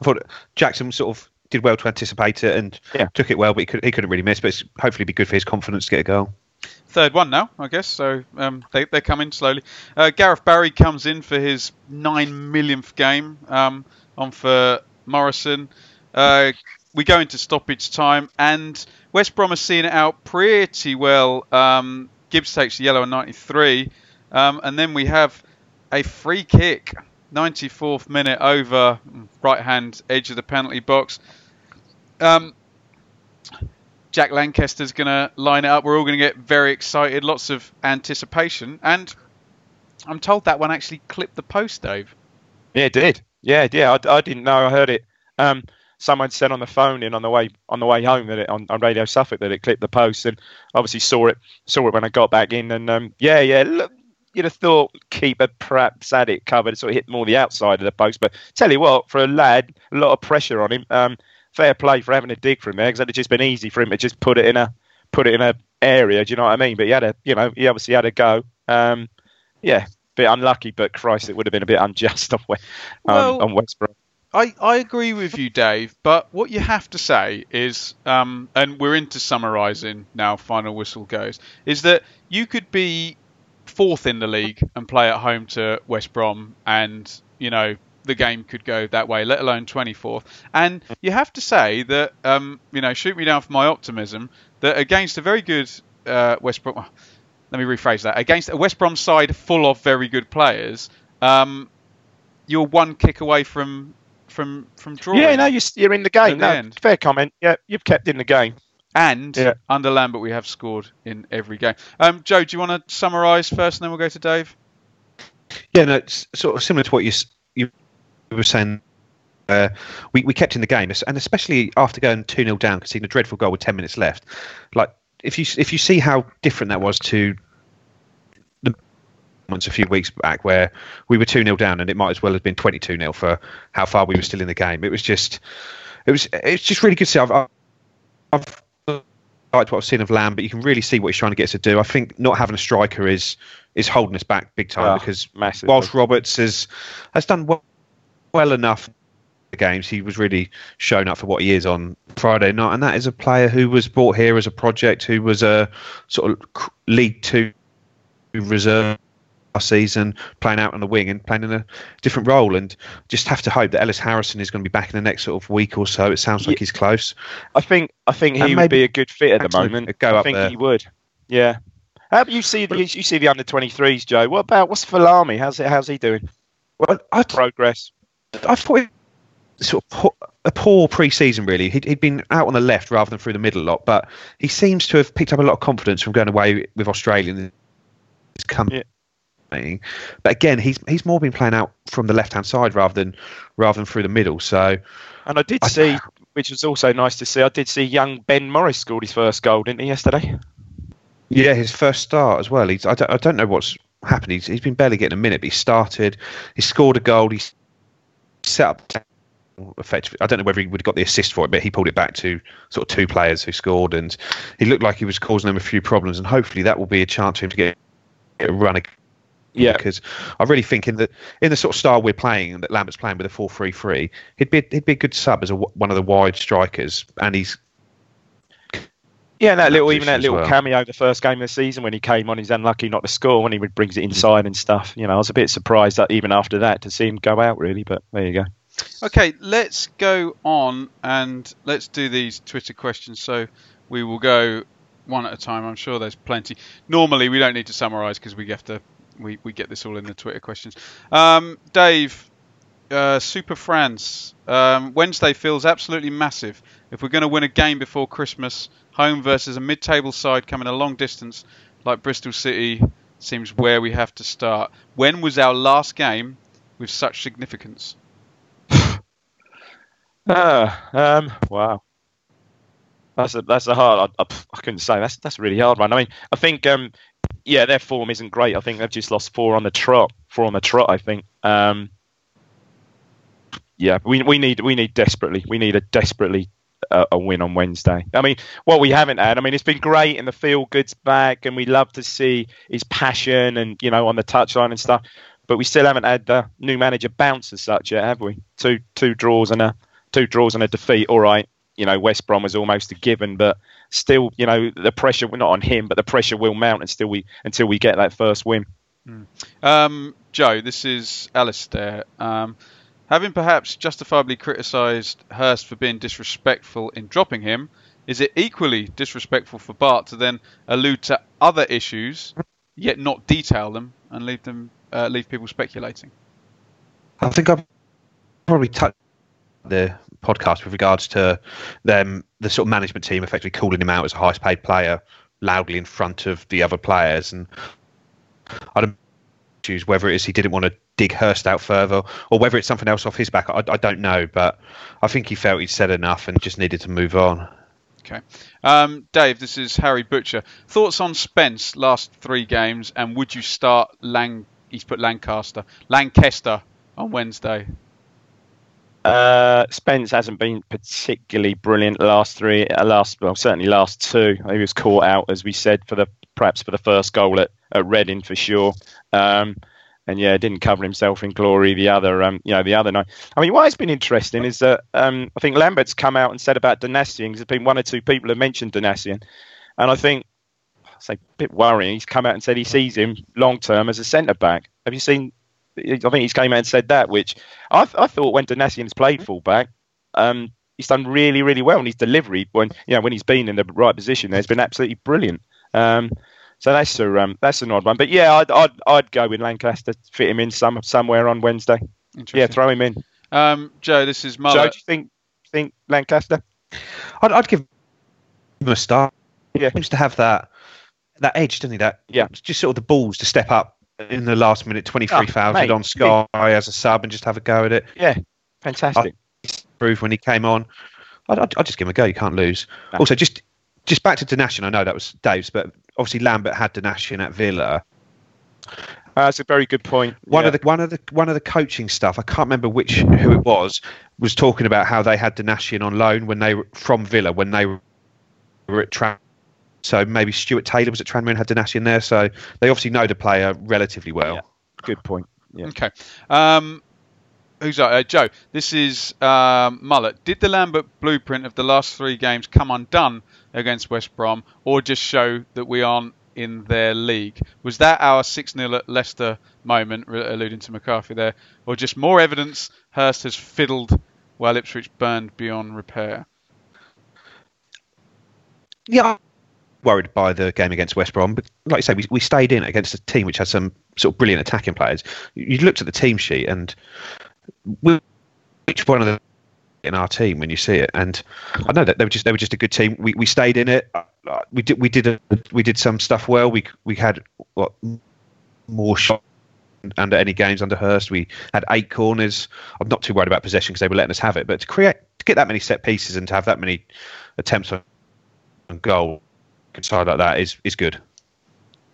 I thought Jackson sort of did well to anticipate it and Yeah. took it well, but he, could, he couldn't really miss. But it's hopefully be good for his confidence to get a goal. Third one now, I guess. So um, they, they're coming slowly. Uh, Gareth Barry comes in for his nine millionth game um, on for Morrison. Uh, we go into stoppage time, and West Brom are seeing it out pretty well. Um, Gibbs takes the yellow in 93, um, and then we have a free kick, 94th minute over right hand edge of the penalty box. Um, Jack Lancaster's going to line it up. We're all going to get very excited, lots of anticipation, and I'm told that one actually clipped the post, Dave. Yeah, it did. Yeah, yeah. I, I didn't know. I heard it. Um, someone said on the phone in on the way on the way home that it on, on Radio Suffolk that it clipped the post, and obviously saw it saw it when I got back in. And um, yeah, yeah. Look, you'd have thought keeper perhaps had it covered, sort of hit more the outside of the post. But tell you what, for a lad, a lot of pressure on him. Um, fair play for having a dig from there because it'd just been easy for him to just put it in a put it in a area. Do you know what I mean? But he had a, you know, he obviously had a go. Um, yeah, bit unlucky, but Christ, it would have been a bit unjust [laughs] on, West, um, Well- on West Brom. I, I agree with you, Dave, but what you have to say is, um, and we're into summarising now, final whistle goes, is that you could be fourth in the league and play at home to West Brom, and, you know, the game could go that way, let alone 24th. And you have to say that, um, you know, shoot me down for my optimism, that against a very good uh, West Brom, let me rephrase that, against a West Brom side full of very good players, um, you're one kick away from from from drawing. Yeah, no, you're, you're in the game. No, fair comment. Yeah, you've kept in the game. And Yeah. under Lambert, we have scored in every game. Um, Joe, do you want to summarise first, and then we'll go to Dave? Yeah, no, it's sort of similar to what you you were saying. Uh, we we kept in the game, and especially after going two 0 down, conceding a dreadful goal with ten minutes left. Like if you if you see how different that was to the once a few weeks back, where we were two 0 down, and it might as well have been twenty two 0 for how far we were still in the game. It was just it was it's just really good to see. I've I've liked what I've seen of Lamb, but you can really see what he's trying to get us to do. I think not having a striker is is holding us back big time Ah, because massively. whilst Roberts has has done well, well enough in the games, he was really shown up for what he is on Friday night, and that is a player who was brought here as a project, who was a sort of League Two reserve season, playing out on the wing and playing in a different role, and just have to hope that Ellis Harrison is going to be back in the next sort of week or so. It sounds like Yeah. he's close. I think I think he And would be a good fit at the moment. go I up think there. he would. Yeah. How about you see the you see the under 23s, Joe? What about what's Folami? How's it? How's he doing? Well, I, Progress. I thought sort of poor, a poor pre-season really. He'd, he'd been out on the left rather than through the middle a lot, but he seems to have picked up a lot of confidence from going away with Australia. His company. But again, he's he's more been playing out from the left-hand side rather than rather than through the middle. So And I did I- see, which was also nice to see. I did see young Ben Morris scored his first goal, didn't he, yesterday? yeah, his first start as well. He's I don't, I don't know what's happened. He's, he's been barely getting a minute, but he started. He scored a goal. He set up effectively. I don't know whether he would have got the assist for it, but he pulled it back to sort of two players who scored, and he looked like he was causing them a few problems. And hopefully, that will be a chance for him to get, get a run. Again. Yeah. because I really think in the in the sort of style we're playing, that Lambert's playing with a four three three, he'd be he'd be a good sub as a, one of the wide strikers, and he's Yeah, and that little, even that little well. cameo the first game of the season when he came on, he's unlucky not to score when he brings it mm. inside and stuff. You know, I was a bit surprised that even after that to see him go out really, but there you go. Okay, let's go on and let's do these Twitter questions. So we will go one at a time. I'm sure there's plenty. Normally we don't need to summarise because we have to. We, we get this all in the Twitter questions. Um, Dave, uh, Super France. Um, Wednesday feels absolutely massive. If we're going to win a game before Christmas, home versus a mid-table side coming a long distance like Bristol City seems where we have to start. When was our last game with such significance? Ah, [laughs] um, wow. That's a that's a hard. I, I, couldn't say. That's that's really hard one. I mean, I think um, yeah, their form isn't great. I think they've just lost four on the trot. Four on the trot. I think. Um, yeah, we we need we need desperately. We need a desperately uh, a win on Wednesday. I mean, what we haven't had. I mean, it's been great and the feel goods back, and we love to see his passion and you know on the touchline and stuff. But we still haven't had the new manager bounce as such yet, have we? Two two draws and a two draws and a defeat. All right, you know West Brom was almost a given, but still, you know the pressure not on him, but the pressure will mount until we until we get that first win. Um, Joe, this is Alistair. Um, having perhaps justifiably criticised Hurst for being disrespectful in dropping him, is it equally disrespectful for Bart to then allude to other issues, yet not detail them and leave them uh, leave people speculating? I think I've probably touched the podcast with regards to them, the sort of management team effectively calling him out as a highest paid player loudly in front of the other players. And I don't choose whether it is he didn't want to dig Hurst out further or whether it's something else off his back. I, I don't know, but I think he felt he'd said enough and just needed to move on. Okay. Um, Dave, this is Harry Butcher. Thoughts on Spence last three games, and would you start Lang? He's put Lancaster, Lancaster on Wednesday. Uh, Spence hasn't been particularly brilliant last three, uh, last well certainly last two. He was caught out as we said for the perhaps for the first goal at, at Reading for sure. Um, and yeah, didn't cover himself in glory the other um, you know the other night. I mean, what has been interesting is that um, I think Lambert's come out and said about Donacien. 'cause There's been one or two people who mentioned Donacien, and I think I say a bit worrying. He's come out and said he sees him long term as a centre back. Have you seen? I think he's came out and said that, which I, I thought when Donacien's played fullback, um, he's done really, really well, and his delivery when you know when he's been in the right position, there has been absolutely brilliant. Um, so that's a um, that's an odd one, but yeah, I'd I'd, I'd go with Lancaster, fit him in some somewhere on Wednesday. Yeah, throw him in. Um, Joe, this is Joe, Mullet. do you think think Lancaster? I'd, I'd give him a start. Yeah. He seems to have that that edge, doesn't he? That Yeah. just sort of the balls to step up in the last minute, twenty three Oh, thousand mate. on Sky as a sub and just have a go at it. Yeah, fantastic. Prove when he came on. I'd, I'd, I'd just give him a go. You can't lose. No. Also, just just back to Donacien. I know that was Dave's, but obviously Lambert had Donacien at Villa. Uh, that's a very good point. One Yeah. of the one of the one of the coaching stuff. I can't remember which who it was. Was talking about how they had Donacien on loan when they were from Villa when they were at Tran. So maybe Stuart Taylor was at Tranmere and had Donacien there. So they obviously know the player relatively well. Yeah. good point. Yeah. Okay. Um, who's that? Uh, Joe. This is um, Mullet. Did the Lambert blueprint of the last three games come undone against West Brom, or just show that we aren't in their league? Was that our 6 0 at Leicester moment, re- alluding to McCarthy there, or just more evidence Hurst has fiddled while Ipswich burned beyond repair? Yeah, I'm worried by the game against West Brom, but like I say, we, we stayed in against a team which had some sort of brilliant attacking players. You you looked at the team sheet and which one of them in our team when you see it, and I know that they were just they were just a good team. We we stayed in it. Uh, We did we did a, we did some stuff well. We we had what more shots under any games under Hurst. We had eight corners. I'm not too worried about possession because they were letting us have it, but to create to get that many set pieces and to have that many attempts on goal side like that is is good.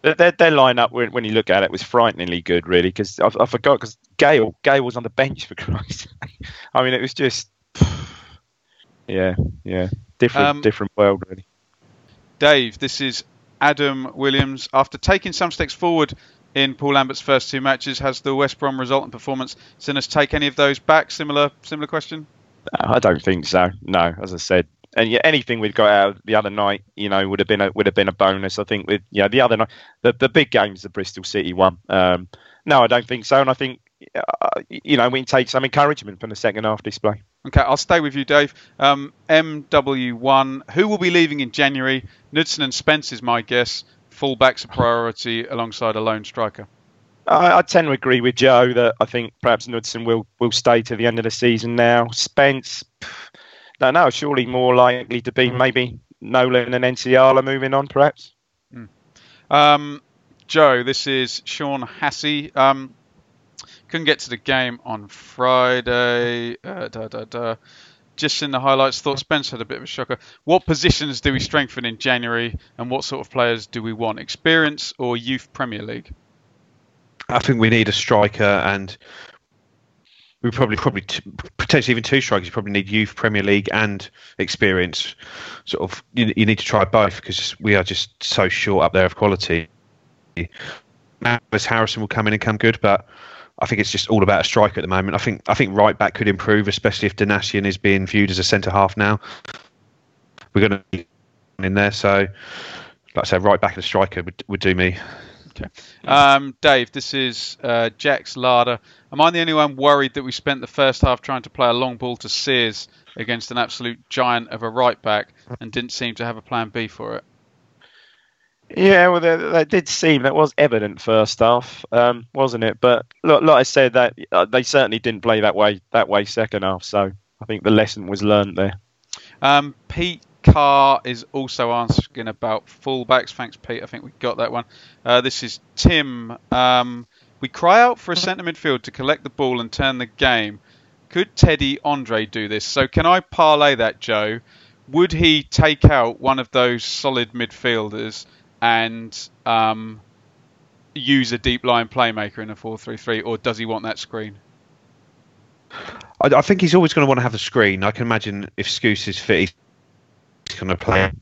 Their, their, their lineup, when, when you look at it, was frighteningly good, really. Because I, I forgot because Gale, Gale was on the bench for [laughs] Christ's sake. I mean, it was just [sighs] yeah, yeah. Different, Um, different world, really. Dave, this is Adam Williams. After taking some steps forward in Paul Lambert's first two matches, has the West Brom result and performance seen us take any of those back? Similar, similar question. I don't think so. No, as I said, and yeah, anything we'd got out the other night, you know, would have been a would have been a bonus. I think with know the other night, the the big games, the Bristol City one. Um, no, I don't think so, and I think uh, you know we can take some encouragement from the second half display. Okay, I'll stay with you, Dave. Um, MW1, who will be leaving in January? Knudsen and Spence is my guess. Fullback's a priority alongside a lone striker. I, I tend to agree with Joe that I think perhaps Knudsen will will stay to the end of the season now. Spence, pff, no, no, surely more likely to be maybe Nolan and Nsiala moving on, perhaps. Um, Joe, this is Sean Hassey. Um, couldn't get to the game on Friday. Uh, da, da, da. Just in the highlights, thought Spence had a bit of a shocker. What positions do we strengthen in January, and what sort of players do we want? Experience or youth Premier League? I think we need a striker, and we probably probably t- potentially even two strikers. You probably need youth Premier League and experience. Sort of, you, you need to try both because we are just so short up there of quality. Ellis Harrison will come in and come good, but I think it's just all about a striker at the moment. I think I think right back could improve, especially if Donacien is being viewed as a centre half now. We're going to be in there, so like I said, right back and a striker would, would do me. Okay. Um, Dave, this is uh, Larder. Am I the only one worried that we spent the first half trying to play a long ball to Sears against an absolute giant of a right back and didn't seem to have a plan B for it? Yeah, well, that, that did seem that was evident first half, um, wasn't it? But look, like I said, that uh, they certainly didn't play that way that way second half. So I think the lesson was learned there. Um, Pete Carr is also asking about fullbacks. Thanks, Pete. I think we got that one. Uh, this is Tim. Um, we cry out for a centre midfield to collect the ball and turn the game. Could Teddy Andre do this? So can I parlay that, Joe? Would he take out one of those solid midfielders and um, use a deep line playmaker in a 4-3-3, or does he want that screen? I, I think he's always going to want to have the screen. I can imagine if Skuse is fit, he's going to play,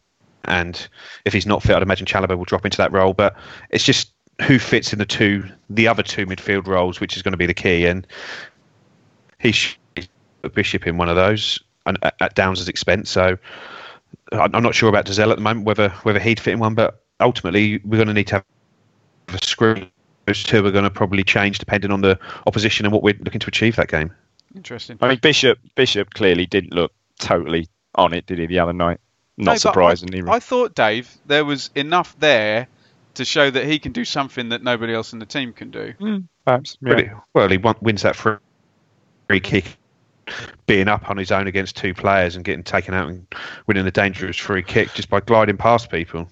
and if he's not fit, I'd imagine Chalobah will drop into that role. But it's just who fits in the two, the other two midfield roles, which is going to be the key. And he should put Bishop in one of those, and at, at Downes' expense. So I'm I'm not sure about Dozzell at the moment whether whether he'd fit in one, but ultimately we're going to need to have a screw. Those two are going to probably change depending on the opposition and what we're looking to achieve that game. Interesting. I mean, Bishop Bishop clearly didn't look totally on it, did he? The other night, not but surprisingly. I, I thought, Dave, there was enough there to show that he can do something that nobody else in the team can do. perhaps. Yeah. it, well, he won, wins that free, free kick, being up on his own against two players and getting taken out and winning the dangerous free kick just by gliding past people.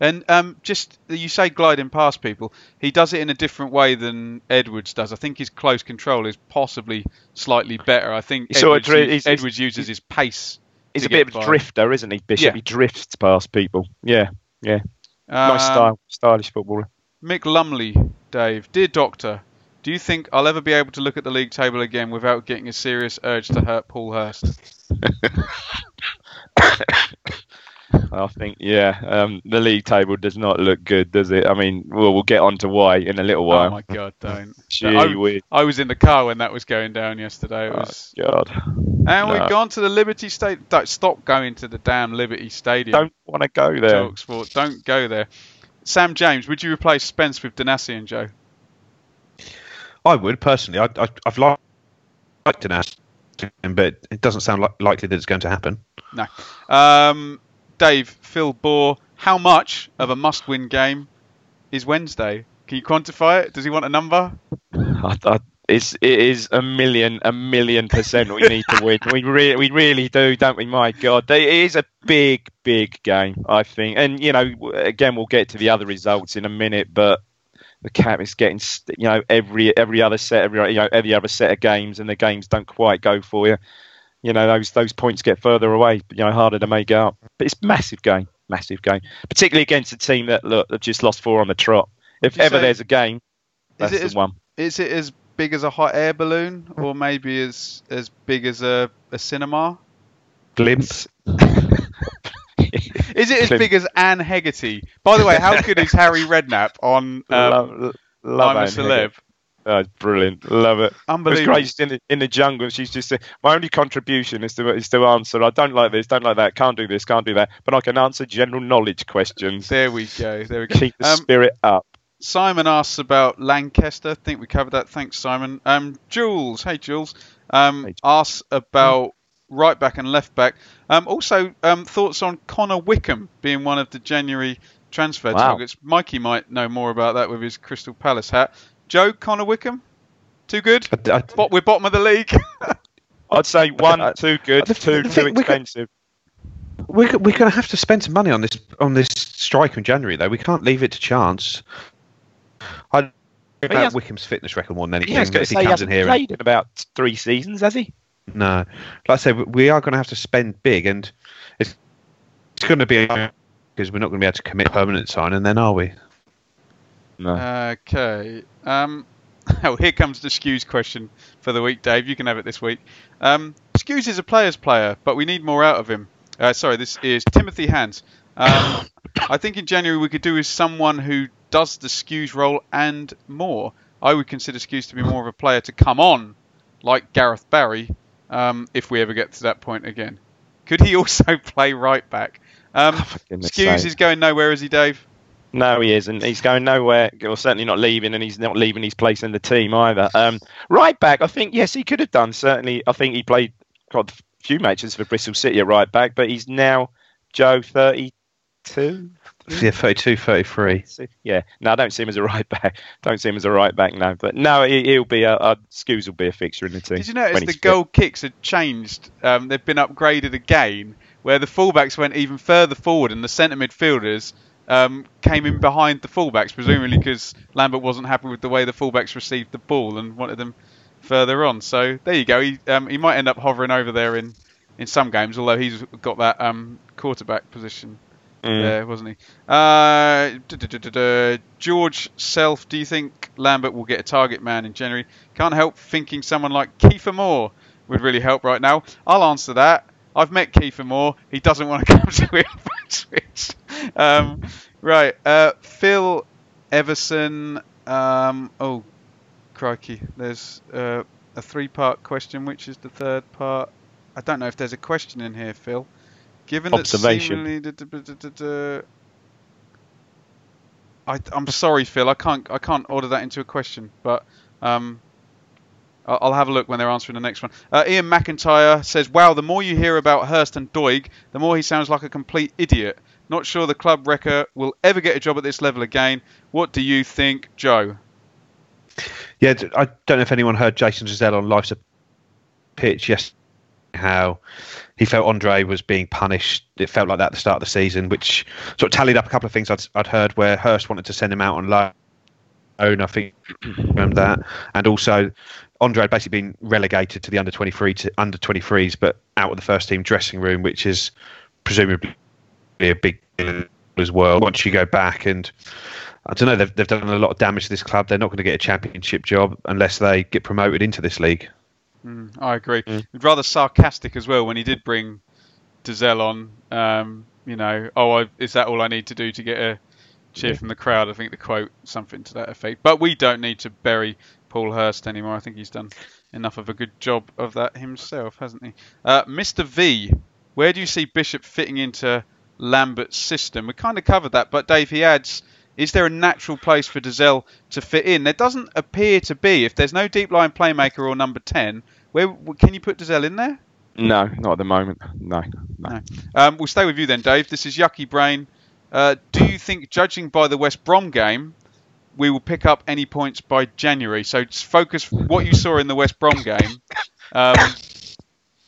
And um, just you say gliding past people, he does it in a different way than Edwards does. I think his close control is possibly slightly better. I think He Edwards, dri- u- he's- he's- Edwards uses his pace. He's a bit of a by. drifter, isn't he? Bishop. Yeah. He drifts past people. Yeah, yeah. Nice Um, style, stylish footballer. Mick Lumley, Dave, dear Doctor, do you think I'll ever be able to look at the league table again without getting a serious urge to hurt Paul Hurst? [laughs] [laughs] I think, yeah. Um, the league table does not look good, does it? I mean, well, we'll get on to why in a little while. Oh my God, don't! [laughs] Gee I, whiz. I was in the car when that was going down yesterday. It Oh, was, God. and no. we've gone to the Liberty Stadium. Don't stop going to the damn Liberty Stadium. Don't want to go there. Talk sport. Don't go there. Sam James, would you replace Spence with Donacien and Joe? I would personally. I, I, I've liked liked an but it doesn't sound li- likely that it's going to happen. No. Um, Dave, Phil Bohr, how much of a must-win game is Wednesday? Can you quantify it? Does he want a number? I, I, it's it is a million a million percent we need to win. We really we really do, don't we? My God, it is a big big game. I think, and you know, again, we'll get to the other results in a minute, but the cap is getting you know every every other set every you know every other set of games, and the games don't quite go for you. You know, those those points get further away. You know, harder to make up. But it's massive game, massive game, particularly against a team that look have just lost four on the trot. If ever say- there's a game, that's it the as- one. Is it as big as a hot air balloon, or maybe as as big as a, a cinema? Glimpse. [laughs] Is it as big as Anne Hegarty? By the way, how good is Harry Redknapp on [laughs] um, love, love I'm a Celeb? Higgins. Oh, brilliant. Love it. Unbelievable. great in the, in the jungle. She's just uh, my only contribution is to is to answer. I don't like this, don't like that, can't do this, can't do that, but I can answer general knowledge questions. There we go. There we go. Keep the Um, spirit up. Simon asks about Lancaster. I think we covered that. Thanks, Simon. Um, Jules, hey Jules, um, Hey. asks about right back and left back. Um, also, um, thoughts on Connor Wickham being one of the January transfer Wow. targets. Mikey might know more about that with his Crystal Palace hat. Joe, Connor Wickham, too good. I, I, But we're bottom of the league. [laughs] I'd say one, I- too good, the- two, too thing- expensive. we're, we're going to have to spend some money on this on this striker in January, though. We can't leave it to chance. I about has- Wickham's fitness record more than anything. Yeah, I if he say he comes in hasn't here, and, played in about three seasons, has he? no, like I said, we are going to have to spend big, and it's it's going to be because we're not going to be able to commit permanent sign, and then are we? No. Okay. Um, [laughs] oh, here comes the Skuse question for the week, Dave. You can have it this week. Um, Skuse is a player's player, but we need more out of him. Uh, sorry, this is Timothy Hands. Um, [coughs] I think in January we could do with someone who does the Skuse role and more. I would consider Skuse to be more of a player to come on, like Gareth Barry, um, if we ever get to that point again. Could he [laughs] also play right back? Um, [laughs] goodness Skuse is going nowhere, is he, Dave? No, he isn't. He's going nowhere. Or certainly not leaving, and he's not leaving his place in the team either. Um, right back, I think yes, he could have done. Certainly, I think he played quite a few matches for Bristol City at right back, but he's now Joe thirty-two. Yeah, 32, 33. Yeah, no, I don't see him as a right back. [laughs] Don't see him as a right back now. But no, he, he'll be a, a Skuse will be a fixture in the team. Did you notice the fit. goal kicks had changed? Um, they've been upgraded again, where the fullbacks went even further forward and the centre midfielders um, came in behind the fullbacks, presumably because Lambert wasn't happy with the way the fullbacks received the ball and wanted them further on. So there you go. He um, he might end up hovering over there in, in some games, although he's got that um, quarterback position Mm. there, wasn't he? Uh. George Self, do you think Lambert will get a target man in January? Can't help thinking someone like Kiefer Moore would really help right now. I'll answer that. I've met Kiefer Moore. He doesn't want to [laughs] come to Ipswich. Um, right. Uh, Phil Everson. Um, oh, crikey. There's uh, a three part question. Which is the third part? I don't know if there's a question in here, Phil. Given Observation. that seemingly, I, I'm sorry, Phil. I can't. I can't order that into a question, but um, I'll, have a look when they're answering the next one. Uh, Ian McIntyre says, "Wow, the more you hear about Hurst and Doig, the more he sounds like a complete idiot. Not sure the club wrecker will ever get a job at this level again. What do you think, Joe?" Yeah, I don't know if anyone heard Jason Dozzell on Life's a Pitch yesterday, how he felt Andre was being punished. It felt like that at the start of the season, which sort of tallied up a couple of things I'd, I'd heard where Hurst wanted to send him out on loan. I think remember that, and also Andre had basically been relegated to the under twenty three to under twenty threes, but out of the first team dressing room, which is presumably a big deal as well. Once you go back and I don't know, they've, they've done a lot of damage to this club. They're not going to get a championship job unless they get promoted into this league. Mm, I agree. Rather sarcastic as well when he did bring Dozzell on. Um, you know, oh, I, is that all I need to do to get a cheer from the crowd? I think the quote something to that effect. But we don't need to bury Paul Hurst anymore. I think he's done enough of a good job of that himself, hasn't he? Uh, Mr. V, where do you see Bishop fitting into Lambert's system? We kind of covered that, but Dave, he adds. Is there a natural place for Dozzell to fit in? There doesn't appear to be. If there's no deep line playmaker or number 10, where can you put Dozzell in there? No, not at the moment. No, no. No. Um, we'll stay with you then, Dave. This is Yucky Brain. Uh, do you think, judging by the West Brom game, we will pick up any points by January? So just focus what you saw in the West Brom game. Um, [laughs]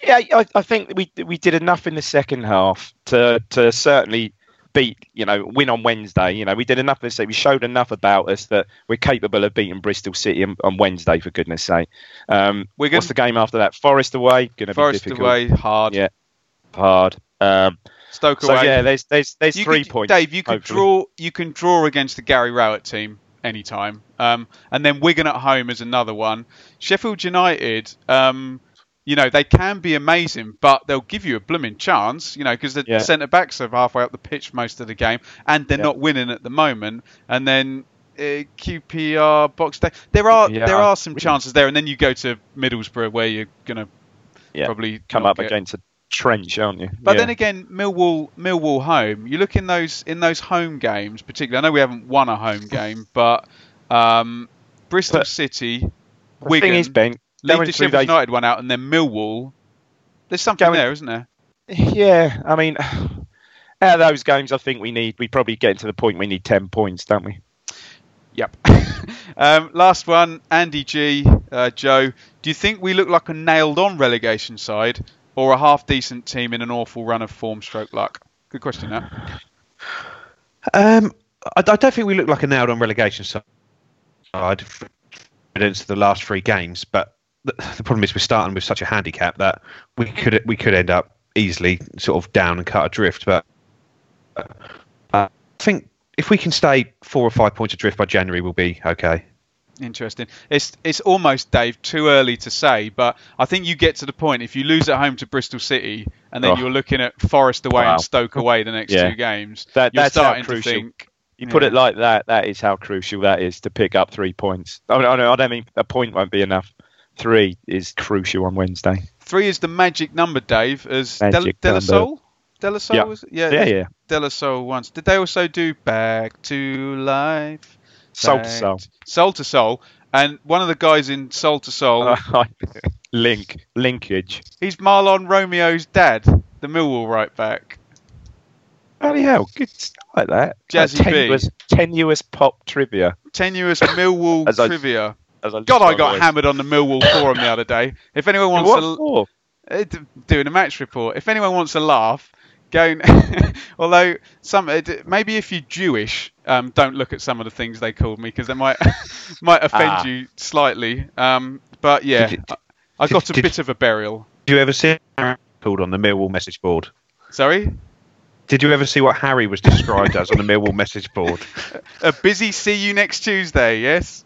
Yeah, I, I think we we did enough in the second half to to certainly beat, you know, win on Wednesday. You know, we did enough. This we showed enough about us that we're capable of beating Bristol City on, on Wednesday. For goodness' sake, um, Wigan? what's the game after that? Forest away, going to be difficult. Forest away, hard. Yeah, hard. Um, Stoke so away. yeah, there's there's there's You three could- points. Dave, you hopefully. draw. You can draw against the Gary Rowett team anytime, um, and then Wigan at home is another one. Sheffield United. Um, you know, they can be amazing, but they'll give you a blooming chance, you know, because the Yeah. centre backs are halfway up the pitch most of the game, and they're Yeah. not winning at the moment. And then uh, QPR box day, there are Yeah, there are some chances there, and then you go to Middlesbrough where you're gonna Yeah. probably Come up get- against a trench, aren't you? But Yeah. then again, Millwall, Millwall home. You look in those in those home games, particularly. I know we haven't won a home game, but um, Bristol But City, the Wigan, thing is, Ben, leave going the through Sheffield those- United one out, and then Millwall. There's something Going- there, isn't there? Yeah, I mean, [sighs] out of those games, I think we need we probably get to the point we need ten points, don't we? Yep. [laughs] um, last one, Andy G, uh, Joe. Do you think we look like a nailed-on relegation side, or a half-decent team in an awful run of form, stroke luck? Good question, that. Um, I, I don't think we look like a nailed on relegation side of the last three games, but the, the problem is we're starting with such a handicap that we could we could end up easily sort of down and cut adrift. But uh, I think if we can stay four or five points adrift by January, we'll be okay. Interesting. It's it's almost Dave too early to say, but I think you get to the point if you lose at home to Bristol City and then Oh. you're looking at Forest away Wow. and Stoke away the next Yeah. two games. That you're that's how starting to crucial. think. You put it like that. That is how crucial that is to pick up three points. No, no, I don't mean a point won't be enough. Three is crucial on Wednesday. Three is the magic number, Dave. As Magic De La number. Soul, De La Soul Yeah. was? Yeah, Yeah, yeah. De La Soul once. Did they also do Back to Life? Soul to soul. Soul to Soul. And one of the guys in Soul to Soul, [laughs] Link, linkage. he's Mahlon Romeo's dad, the Millwall right back. Bloody hell, good stuff like that. Jazzie B. tenuous, tenuous pop trivia. Tenuous Millwall [laughs] As I- trivia. As I God, I got hammered on the Millwall forum the other day. If anyone [laughs] wants What to for? Uh, d- doing a match report. If anyone wants to laugh, go. And although some uh, maybe if you're Jewish, um, don't look at some of the things they called me because they might [laughs] might offend Ah. you slightly. Um, but yeah, Did you- I, did- got a did- bit of a burial. Did you ever see called on the Millwall message board? Sorry, Did you ever see what Harry was described as on the Millwall message board? [laughs] a busy. See you next Tuesday. Yes.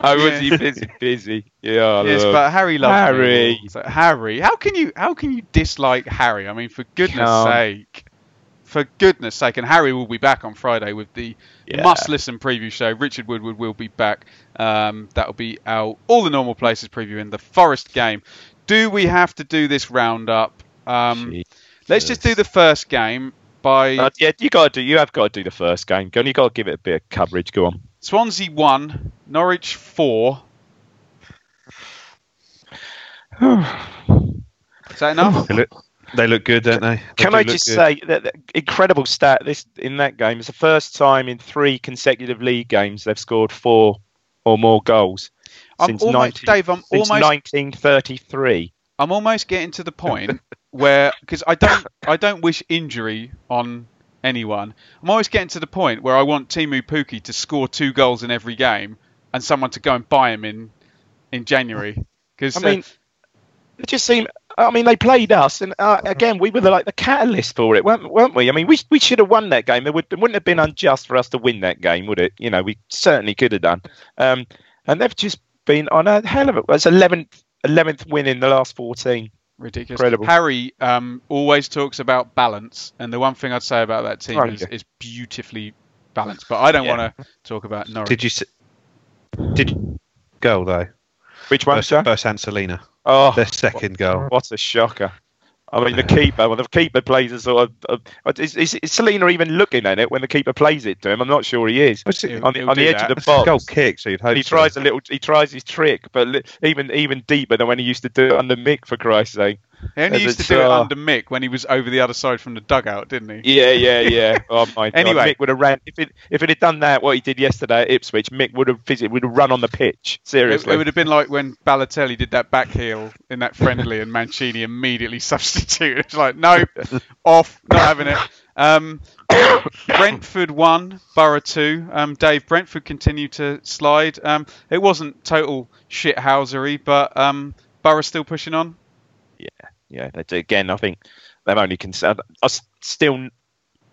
I Yeah. was he busy? Busy. Yeah. Yes, look. but Harry loves Harry. So, Harry, how can you how can you dislike Harry? I mean, for goodness sake, for goodness sake, and Harry will be back on Friday with the Yeah. must listen preview show. Richard Woodward will be back. Um, that'll be out all the normal places previewing the Forest game. Do we have to do this roundup? Um, let's just do the first game by Uh, yeah, you got to do. You have got to do the first game. Go on, you got to give it a bit of coverage. Go on. Swansea one, Norwich four. [sighs] Is that enough? They look, good, don't they? They Can do I just good. say that that incredible stat this in that game? It's the first time in three consecutive league games they've scored four or more goals I'm since, almost- 19, Dave, I'm since almost- 1933. I'm almost getting to the point [laughs] where because I don't I don't wish injury on anyone. I'm always getting to the point where I want Teemu Pukki to score two goals in every game and someone to go and buy him in in January. Because I mean, uh, it just seemed. I mean, they played us, and uh, again, we were the, like the catalyst for it, weren't, weren't we? I mean, we we should have won that game. It, would, it wouldn't have been unjust for us to win that game, would it? You know, we certainly could have done. Um, and they've just been on a hell of a. It's 11th 11th win in the last 14. ridiculous. incredible. Harry um, always talks about balance, and the one thing I'd say about that team Oh, is, yeah. is beautifully balanced. But I don't Yeah. want to talk about Norwich. Did you see, did you goal though? Which one, Versus, sir? Oh, Their second goal. What a shocker! I mean, the keeper. When the keeper plays a sort of, uh, is, is, is Celina even looking at it when the keeper plays it to him? I'm not sure he is. It- on the, on the edge that. of the box. goal kick, so he so. tries a little. He tries his trick, but li- even even deeper than when he used to do it under Mick. For Christ's sake! He only as used to do it under Mick when he was over the other side from the dugout, didn't he? Yeah, yeah, yeah. [laughs] Oh my Anyway. god! Mick would have ran if it if it had done that what he did yesterday at Ipswich. Mick would have physically would have run on the pitch. Seriously. it would have been like when Balotelli did that back heel in that friendly, and Mancini immediately [laughs] substituted. It's like, nope, [laughs] off, not having it. Um, Brentford one, Borough two. Um, Dave, Brentford continued to slide. Um, it wasn't total shithousery, but um, Borough still pushing on. Yeah, yeah, they do. again, I think they've only conceded. I still, Have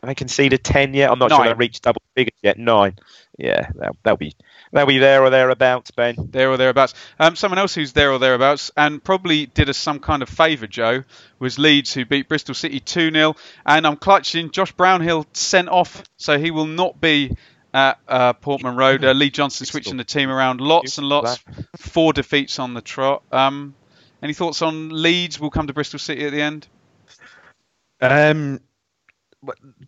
they conceded ten yet? I'm not sure they've reached double figures yet. Nine. Yeah, they'll, they'll be they'll be there or thereabouts, Ben. There or thereabouts. Um, someone else who's there or thereabouts and probably did us some kind of favour, Joe, was Leeds, who beat Bristol City 2 0. And I'm clutching Josh Brownhill sent off, so he will not be at uh, Portman Road. Uh, Lee Johnson switching the team around. Lots and lots. Four defeats on the trot. Um, any thoughts on Leeds? We'll come to Bristol City at the end. Um,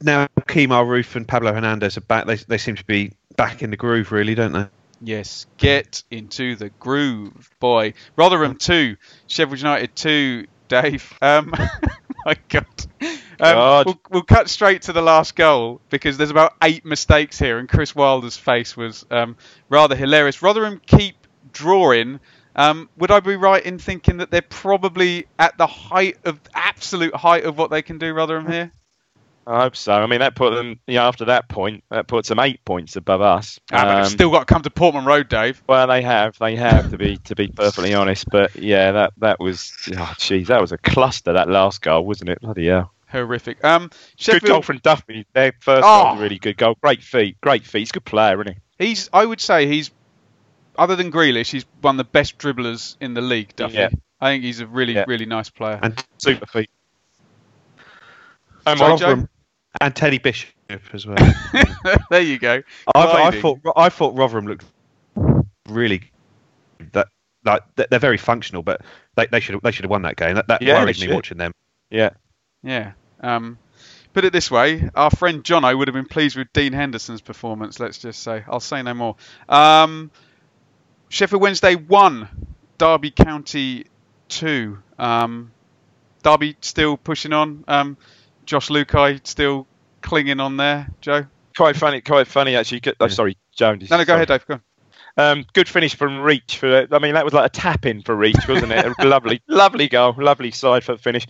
now Kemar Roofe and Pablo Hernandez are back. They they seem to be back in the groove, really, don't they? Yes, get into the groove, boy. Rotherham 2, Sheffield United 2, Dave. Um, [laughs] my God. Um, God. We'll, we'll cut straight to the last goal because there's about eight mistakes here, and Chris Wilder's face was um, rather hilarious. Rotherham keep drawing. Um, would I be right in thinking that they're probably at the height of absolute height of what they can do, Rotherham here? I hope so. I mean, that put them. You know, after that point, that puts them eight points above us. Ah, they've Um, still got to come to Portman Road, Dave. Well, they have, they have to be to be perfectly honest. But yeah, that that was, oh, jeez, that was a cluster. That last goal, wasn't it? Bloody hell! Horrific. Um, Good goal from Duffy. Their first Oh. goal was a really good goal. Great feet, great feet. He's a good player, isn't he? He's, I would say, he's other than Grealish, he's one of the best dribblers in the league. Duffy. Yeah. I think he's a really, Yeah. really nice player. And Super feet. Um, Joe? And Teddy Bishop as well. [laughs] there you go. I, I thought I thought Rotherham looked really that like they're they're very functional, but they, they should they should have won that game. That, that Yeah, worried me watching them. yeah. Yeah. Um, put it this way, our friend Jono would have been pleased with Dean Henderson's performance. Let's just say. I'll say no more. Um, Sheffield Wednesday one, Derby County two. Um, Derby still pushing on. Um, Jos Luhukay still clinging on there. Joe. Quite funny, quite funny actually. Oh, sorry, Jones. No, no, go Sorry. ahead, Dave. Go on. Um, good finish from Reach. For I mean, that was like a tap in for Reach, wasn't it? A [laughs] lovely, lovely goal, lovely side for the finish.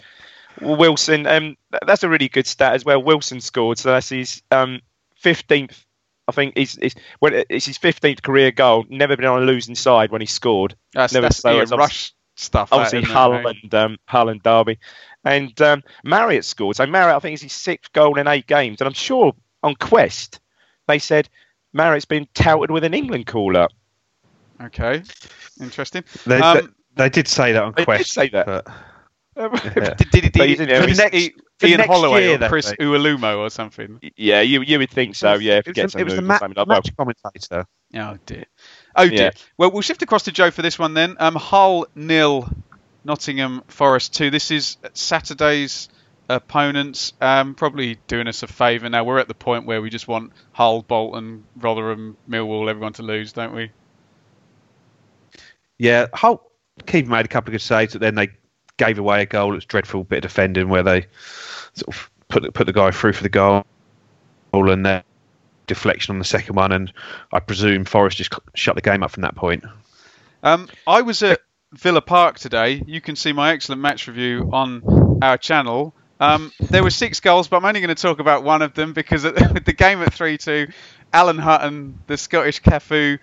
Wilson, um, that's a really good stat as well. Wilson scored, so that's his um, 15th. I think he's, he's when it's his 15th career goal. Never been on a losing side when he scored. That's, Never that's so Ian Rush stuff. Obviously, isn't it, Hull and um, Hull and Derby, and um, Marriott scored. So Marriott, I think, is his sixth goal in eight games, and I'm sure on Quest they said Marriott's been touted with an England call up. Okay, interesting. They, Um, they, they did say that on They did Quest. say that. but- [laughs] Did, did, did, But did, he's in there. did, For next- for Ian Holloway year, or that Chris way. Ualumo or something? Yeah, you you would think so. Yeah, if it get was, some the, it was the ma- something like match commentator. Oh dear. Oh dear. Yeah. Well, we'll shift across to Joe for this one then. Um, Hull nil, Nottingham Forest two. This is Saturday's opponents. Um, probably doing us a favour now. We're at the point where we just want Hull, Bolton, Rotherham, Millwall, everyone to lose, don't we? Yeah, Hull keeper made a couple of good saves, but then they gave away a goal. It was dreadful bit of defending where they sort of put put the guy through for the goal, and then deflection on the second one, and I presume Forest just shut the game up from that point. Um, I was at Villa Park today. You can see my excellent match review on our channel. Um, there were six goals, but I'm only going to talk about one of them because [laughs] the game at 3-2, Alan Hutton, the Scottish Cafu,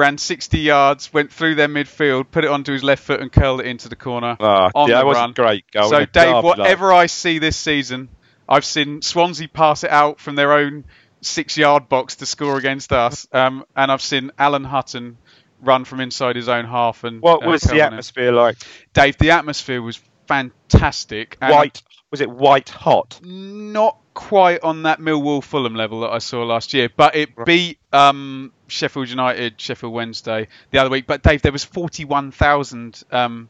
ran 60 yards, went through their midfield, put it onto his left foot, and curled it into the corner Oh, on yeah, the that was run. a great goal. so, Dave, whatever I see this season, I've seen Swansea pass it out from their own six-yard box to score against us, um, and I've seen Alan Hutton run from inside his own half. And What uh, was the atmosphere like? Dave? The atmosphere was fantastic. and White was it white hot? not quite on that Millwall Fulham level that I saw last year, but it beat um, Sheffield United, Sheffield Wednesday the other week. But Dave, there was 41,000 um,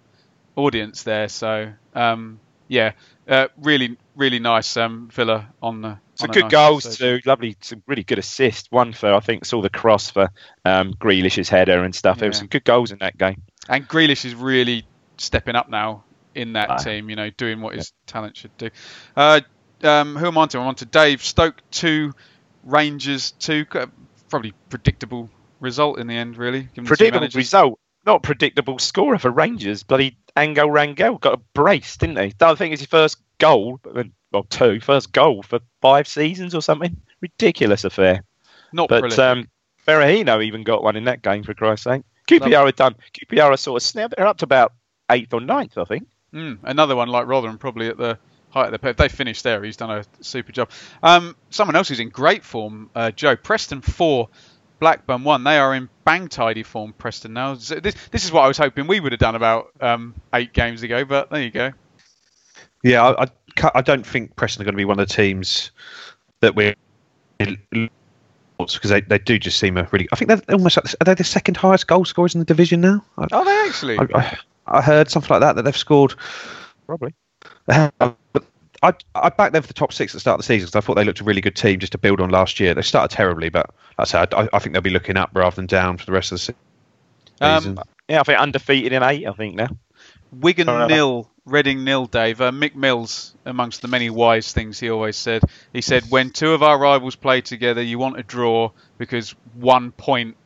audience there, so um, yeah, uh, really, really nice um, Villa on the. Some a good nice goals too. Lovely, some really good assists. One for I think saw the cross for um, Grealish's header and stuff. There were some good goals in that game. And Grealish is really stepping up now in that Aye. team, you know, doing what his talent should do. Uh, um, who am I on to? I'm on to Dave. Stoke 2, Rangers 2. Probably predictable result in the end, really. Predictable result. Not predictable scorer for Rangers. Bloody Angel Rangel got a brace, didn't he? I think it's his first goal, but well, two first goal for five seasons or something. Ridiculous affair. Not But prolific. um, Berahino even got one in that game for Christ's sake. QPR had done. QPR are sort of snapped. They're up to about eighth or ninth, I think. Mm, another one like Rotherham, probably at the height of the. If they finish there, he's done a super job. Um, someone else who's in great form, uh, Joe Preston four, Blackburn one. They are in bang tidy form, Preston now. So this this is what I was hoping we would have done about um, eight games ago, but there you go. Yeah, I, I, I don't think Preston are going to be one of the teams that we're because they, they do just seem a really. I think they're almost like, are they the second highest goal scorers in the division now? I, Are they actually? I, I, I heard something like that that they've scored. Probably. But [laughs] I I backed them for the top six at the start of the season because I thought they looked a really good team just to build on last year. They started terribly, but like I said I, I think they'll be looking up rather than down for the rest of the season. Um, Yeah, I think undefeated in eight. I think now. Wigan nil, Reading nil, Dave. Uh, Mick Mills, amongst the many wise things he always said, he said, when two of our rivals play together, you want a draw because one point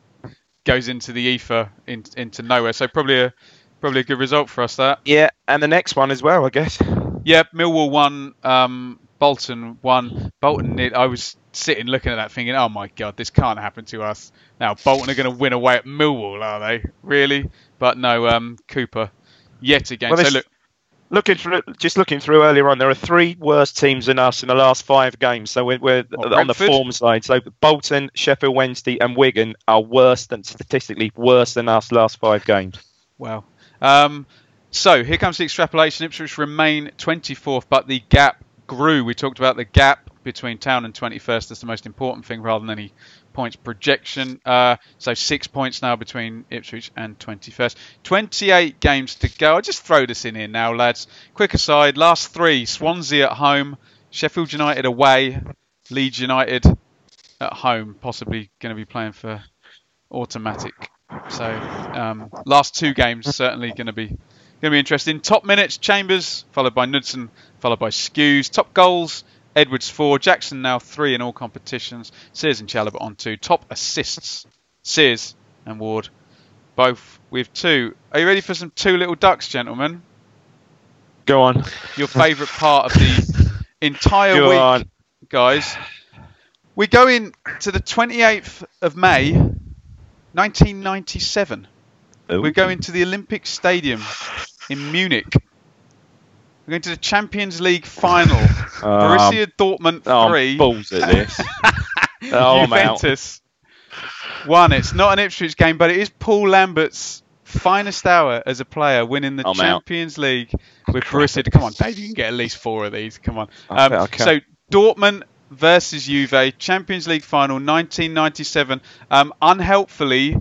goes into the ether, in, into nowhere. So probably a probably a good result for us. That. Yeah, and the next one as well, I guess. Yeah, Millwall won. Um, Bolton won. Bolton. It, I was sitting looking at that, thinking, "Oh my God, this can't happen to us." Now Bolton are going to win away at Millwall, are they? Really? But no. Um, Cooper, yet again. Well, so look, Looking through, just looking through earlier on, there are three worse teams than us in the last five games. So we're, we're What, on the form side. So Bolton, Sheffield Wednesday, and Wigan are worse than statistically worse than us last five games. Wow. Um, so here comes the extrapolation. Ipswich remain 24th, but the gap grew. We talked about the gap between Town and 21st as the most important thing rather than any points projection. Uh, so six points now between Ipswich and 21st. 28 games to go. I'll just throw this in here now, lads. Quick aside last three Swansea at home, Sheffield United away, Leeds United at home, possibly going to be playing for automatic. So um, last two games certainly going to be going to be interesting. Top minutes: Chambers, followed by Knudsen, followed by Skuse. Top goals: Edwards four, Jackson now three in all competitions. Sears and Chalobah on two. Top assists: Sears and Ward, both with two. Are you ready for some two little ducks, gentlemen? Go on. Your favourite part of the [laughs] entire Go week, on. guys. We're going to the 28th of May, 1997. Ooh. We're going to the Olympic Stadium in Munich. We're going to the Champions League final. [laughs] Um, Borussia Dortmund Oh, 3. balls at this. [laughs] oh. Juventus 1. It's not an Ipswich game, but it is Paul Lambert's finest hour as a player, winning the I'm out. Champions League with Borussia. Come on, Dave, you can get at least four of these. Come on. Um, bet I can. so Dortmund versus Juve, Champions League final, 1997. Um, unhelpfully,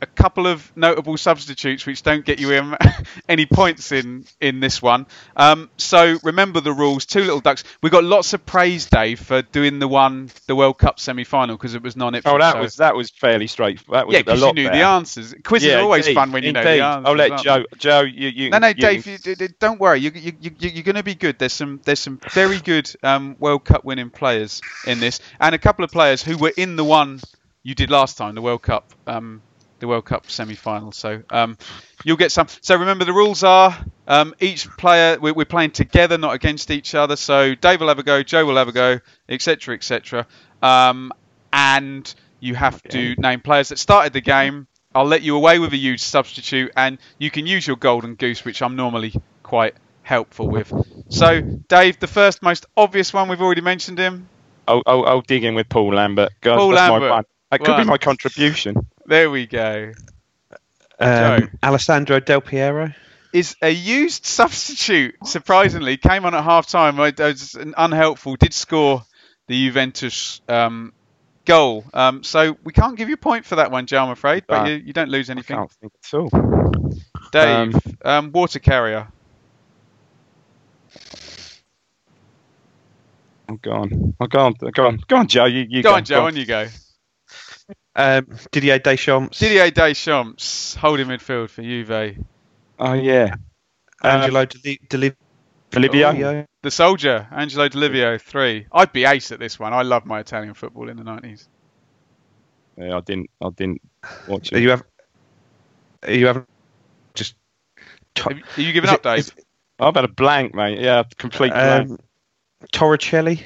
a couple of notable substitutes which don't get you in [laughs] any points in in this one. Um, so remember the rules. Two little ducks. We got lots of praise, Dave, for doing the one the World Cup semi-final because it was non-Ipswich. Oh, that so- was that was fairly straight. That was yeah, because you knew the answers. Quizzes Yeah, are always indeed, fun when you know indeed. the answers. I'll let Joe. Joe, you, you. no, no, you- Dave, you, don't worry. You, you, you, you're going to be good. There's some, there's some very [sighs] good um, World Cup winning players in this, and a couple of players who were in the one you did last time, the World Cup, um, the World Cup semi-final. So um, you'll get some. So remember, the rules are um, each player we're, we're playing together, not against each other. So Dave will have a go, Joe will have a go, etc., etc. Um, and you have to name players that started the game. I'll let you away with a huge substitute, and you can use your golden goose, which I'm normally quite helpful with. So, Dave, the first most obvious one we've already mentioned him. I'll, I'll, I'll dig in with Paul Lambert. God, Paul that's Lambert. That could One. be my contribution. There we go. Um. Alessandro Del Piero. Is a used substitute. Surprisingly, came on at half time. Was unhelpful. Did score the Juventus um, goal. Um, so we can't give you a point for that one, Joe. I'm afraid, but Ah. you, you don't lose anything. I can't think at all. Dave, um, water carrier. I'm gone. I'm gone. Go on. Go on, Joe. You, you Go on, Joe. On you go. Um, Didier Deschamps. Didier Deschamps, holding midfield for Juve. Oh yeah. Angelo Deli- Deli- Olivia. The soldier, Angelo Di Livio, three. I'd be ace at this one. I love my Italian football in the 90s. Yeah, I didn't. I didn't watch Are you have? Are you have? Just. To- are you giving is up, Dave? is- I've had a blank, mate. Yeah, complete blank. um, Torricelli.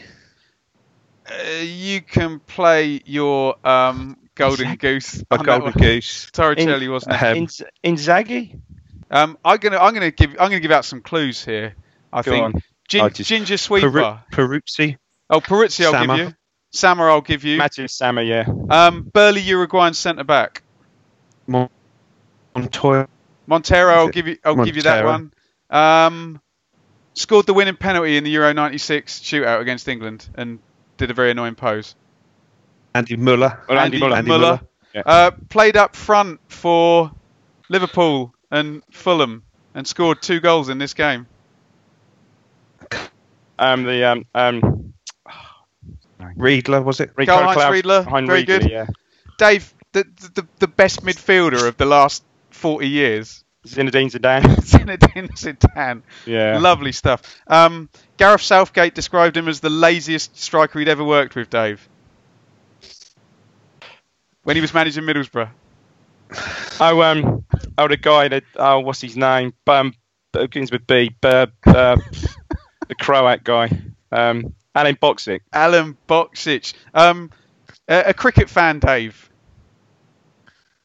Uh, you can play your um, golden goose. A on that golden one. goose. Torricelli wasn't it? Um, In, Inzaghi. Um, I'm gonna I'm gonna give I'm gonna give out some clues here. I Go think on. Gin, I just- ginger sweeper. Peru- Peruzzi. oh, Peruzzi, I'll Sammer. give you. Sammer, I'll give you. Matthew Sammer, yeah. Um, Burly Uruguayan centre back. Mon- Montoya. Montero, I'll give you. I'll give you that one. Um, scored the winning penalty in the Euro '96 shootout against England and did a very annoying pose. Andy Muller. Well, Andy Muller. Andy Muller. Muller. Yeah. Uh, played up front for Liverpool and Fulham and scored two goals in this game. Um, the um, um, Riedler, was it? Rico Karl-Heinz Riedler, very Riedler, good. Yeah. Dave, the, the the best midfielder of the last 40 years. Zinedine Zidane. [laughs] Zinedine Zidane. Yeah. Lovely stuff. Um, Gareth Southgate described him as the laziest striker he'd ever worked with, Dave. When he was managing Middlesbrough. [laughs] Oh, um, oh, the guy that, oh, what's his name? Um, begins with B. Uh, [laughs] the Croat guy. Um, Alan Boksic. Alan Boksic. Um, a, a cricket fan, Dave.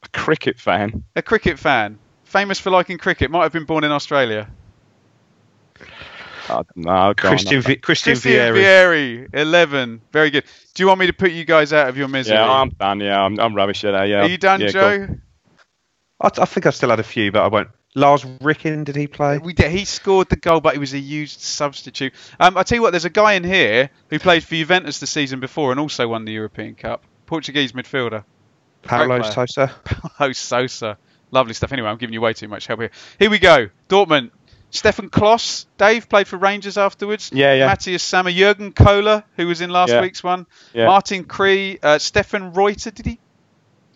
A cricket fan. A cricket fan. Famous for liking cricket. Might have been born in Australia. Oh, no, Christian, Vi- Christian, Christian Vieri. Vieri, 11. Very good. Do you want me to put you guys out of your misery? Yeah, I'm done. Yeah, I'm, I'm rubbish at that. Yeah. Are you done, yeah, Joe? go on. I, I think I still had a few, but I won't. Lars Ricken, did he play? We did, he scored the goal, but he was a used substitute. Um, I tell you what, there's a guy in here who played for Juventus the season before and also won the European Cup. Portuguese midfielder, Paulo player. Sousa. [laughs] Paulo Sousa. Lovely stuff. Anyway, I'm giving you way too much help here. Here we go. Dortmund. Stefan Klos, Dave played for Rangers afterwards. Yeah, yeah. Matthias Sammer, Jurgen Kohler, who was in last Yeah. week's one. Yeah. Martin Kree, uh, Stefan Reuter, did he?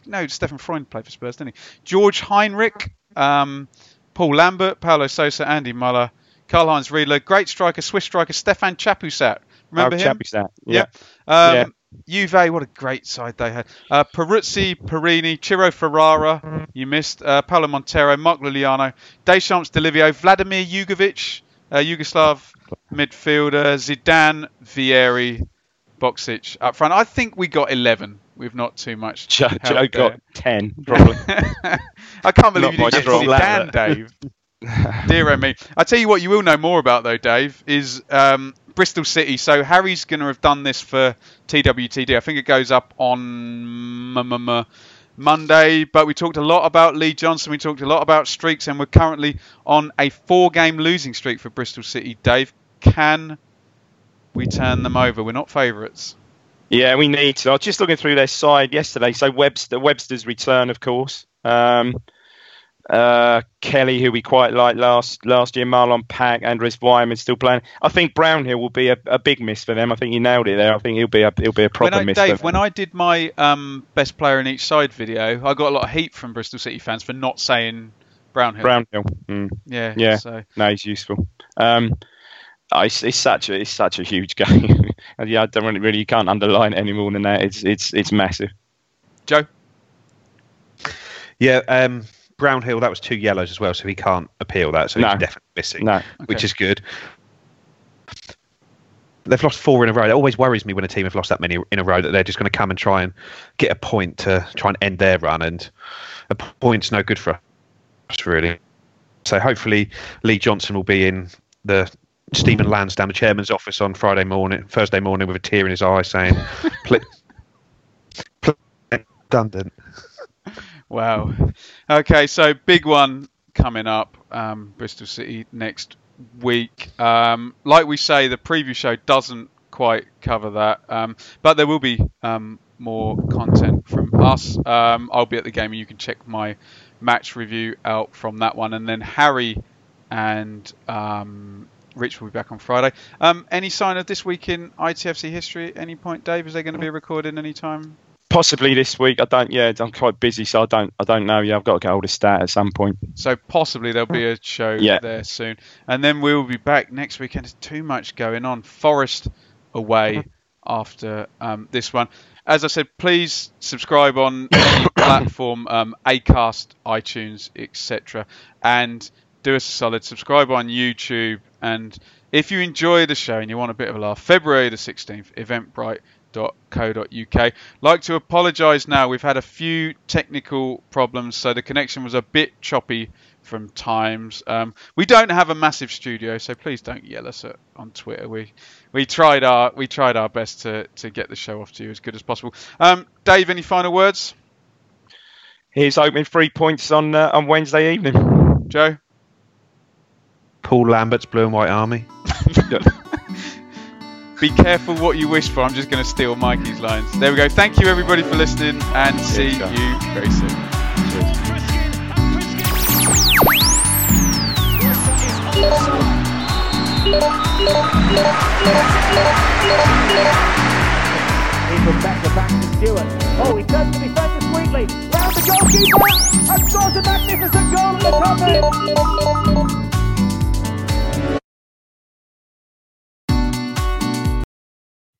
No, Stefan Freund played for Spurs, didn't he? George Heinrich, um, Paul Lambert, Paulo Sousa, Andy Muller, Karl-Heinz Riedler, great striker, Swiss striker, Stefan Chapuisat. Remember oh, him? Chappie's that. Yeah. Um, Yeah. Juve, what a great side they had. Uh, Peruzzi, Porrini, Ciro Ferrara, you missed. Uh, Paolo Montero, Mark Iuliano, Deschamps, Di Livio, Vladimir Jugovic, uh, Yugoslav midfielder, Zidane, Vieri, Boksic up front. I think we got 11 We've not too much. Joe, Joe got 10, [laughs] probably. I can't believe Not you didn't get from Zidane. Dave. [laughs] Dear me. I tell you what, you will know more about though, Dave, is um, Bristol City. So Harry's going to have done this for TWTD. I think it goes up on Monday. But we talked a lot about Lee Johnson. We talked a lot about streaks, and we're currently on a four-game losing streak for Bristol City. Dave, can we turn them over? We're not favourites. Yeah, we need to. I was just looking through their side yesterday. So Webster, Webster's return, of course. Um, uh, Kelly, who we quite liked last last year, Marlon Pack, Andres Weimann still playing. I think Brownhill will be a, a big miss for them. I think you nailed it there. I think he'll be a he'll be a proper when I, miss. Dave, for when. I did my um, best player in each side video, I got a lot of heat from Bristol City fans for not saying Brownhill. Brownhill, mm, Yeah. Yeah. So no, he's useful. Um, oh, it's, it's such a it's such a huge [laughs] game. And yeah, I don't really, really you can't underline it any more than that. It's it's it's massive. Joe. Yeah, um, Brownhill, that was two yellows as well, so he can't appeal that, so No. he's definitely missing, No, which is good. They've lost four in a row. It always worries me when a team have lost that many in a row that they're just going to come and try and get a point to try and end their run, and a point's no good for us, really. So hopefully Lee Johnson will be in the Stephen Lansdown, the chairman's office on Friday morning, Thursday morning, with a tear in his eye, saying, "Pl- pl- redundant." Wow. Okay, so big one coming up. Um, Bristol City next week. Um, like we say, the preview show doesn't quite cover that, um, but there will be um, more content from us. Um, I'll be at the game, and you can check my match review out from that one. And then Harry and um, Rich will be back on Friday. Any sign of this week in ITFC history at any point, Dave? Is there going to be a recording any time? Possibly this week. I don't. Yeah, I'm quite busy, so I don't. I don't know. Yeah, I've got to get hold of stat at some point. So possibly there'll be a show Yeah. there soon, and then we will be back next weekend. There's too much going on. Forest away after um, this one. As I said, please subscribe on [coughs] platform, um, Acast, iTunes, etc., and do us a solid. Subscribe on YouTube, and if you enjoy the show and you want a bit of a laugh, February the 16th, Eventbrite www.talksport.co.uk. Like to apologise now. We've had a few technical problems, so the connection was a bit choppy from times. Um, we don't have a massive studio, so please don't yell us at, on Twitter. We we tried our we tried our best to, to get the show off to you as good as possible. Um, Dave, any final words? He's opening three points on uh, on Wednesday evening. Joe. Paul Lambert's Blue and White Army. [laughs] Be careful what you wish for. I'm just going to steal Mikey's lines. There we go. Thank you everybody for listening, and see you very soon. Even better back to Stewart. Oh, he turns the defender sweetly. Round the goalkeeper and scores a magnificent goal in the top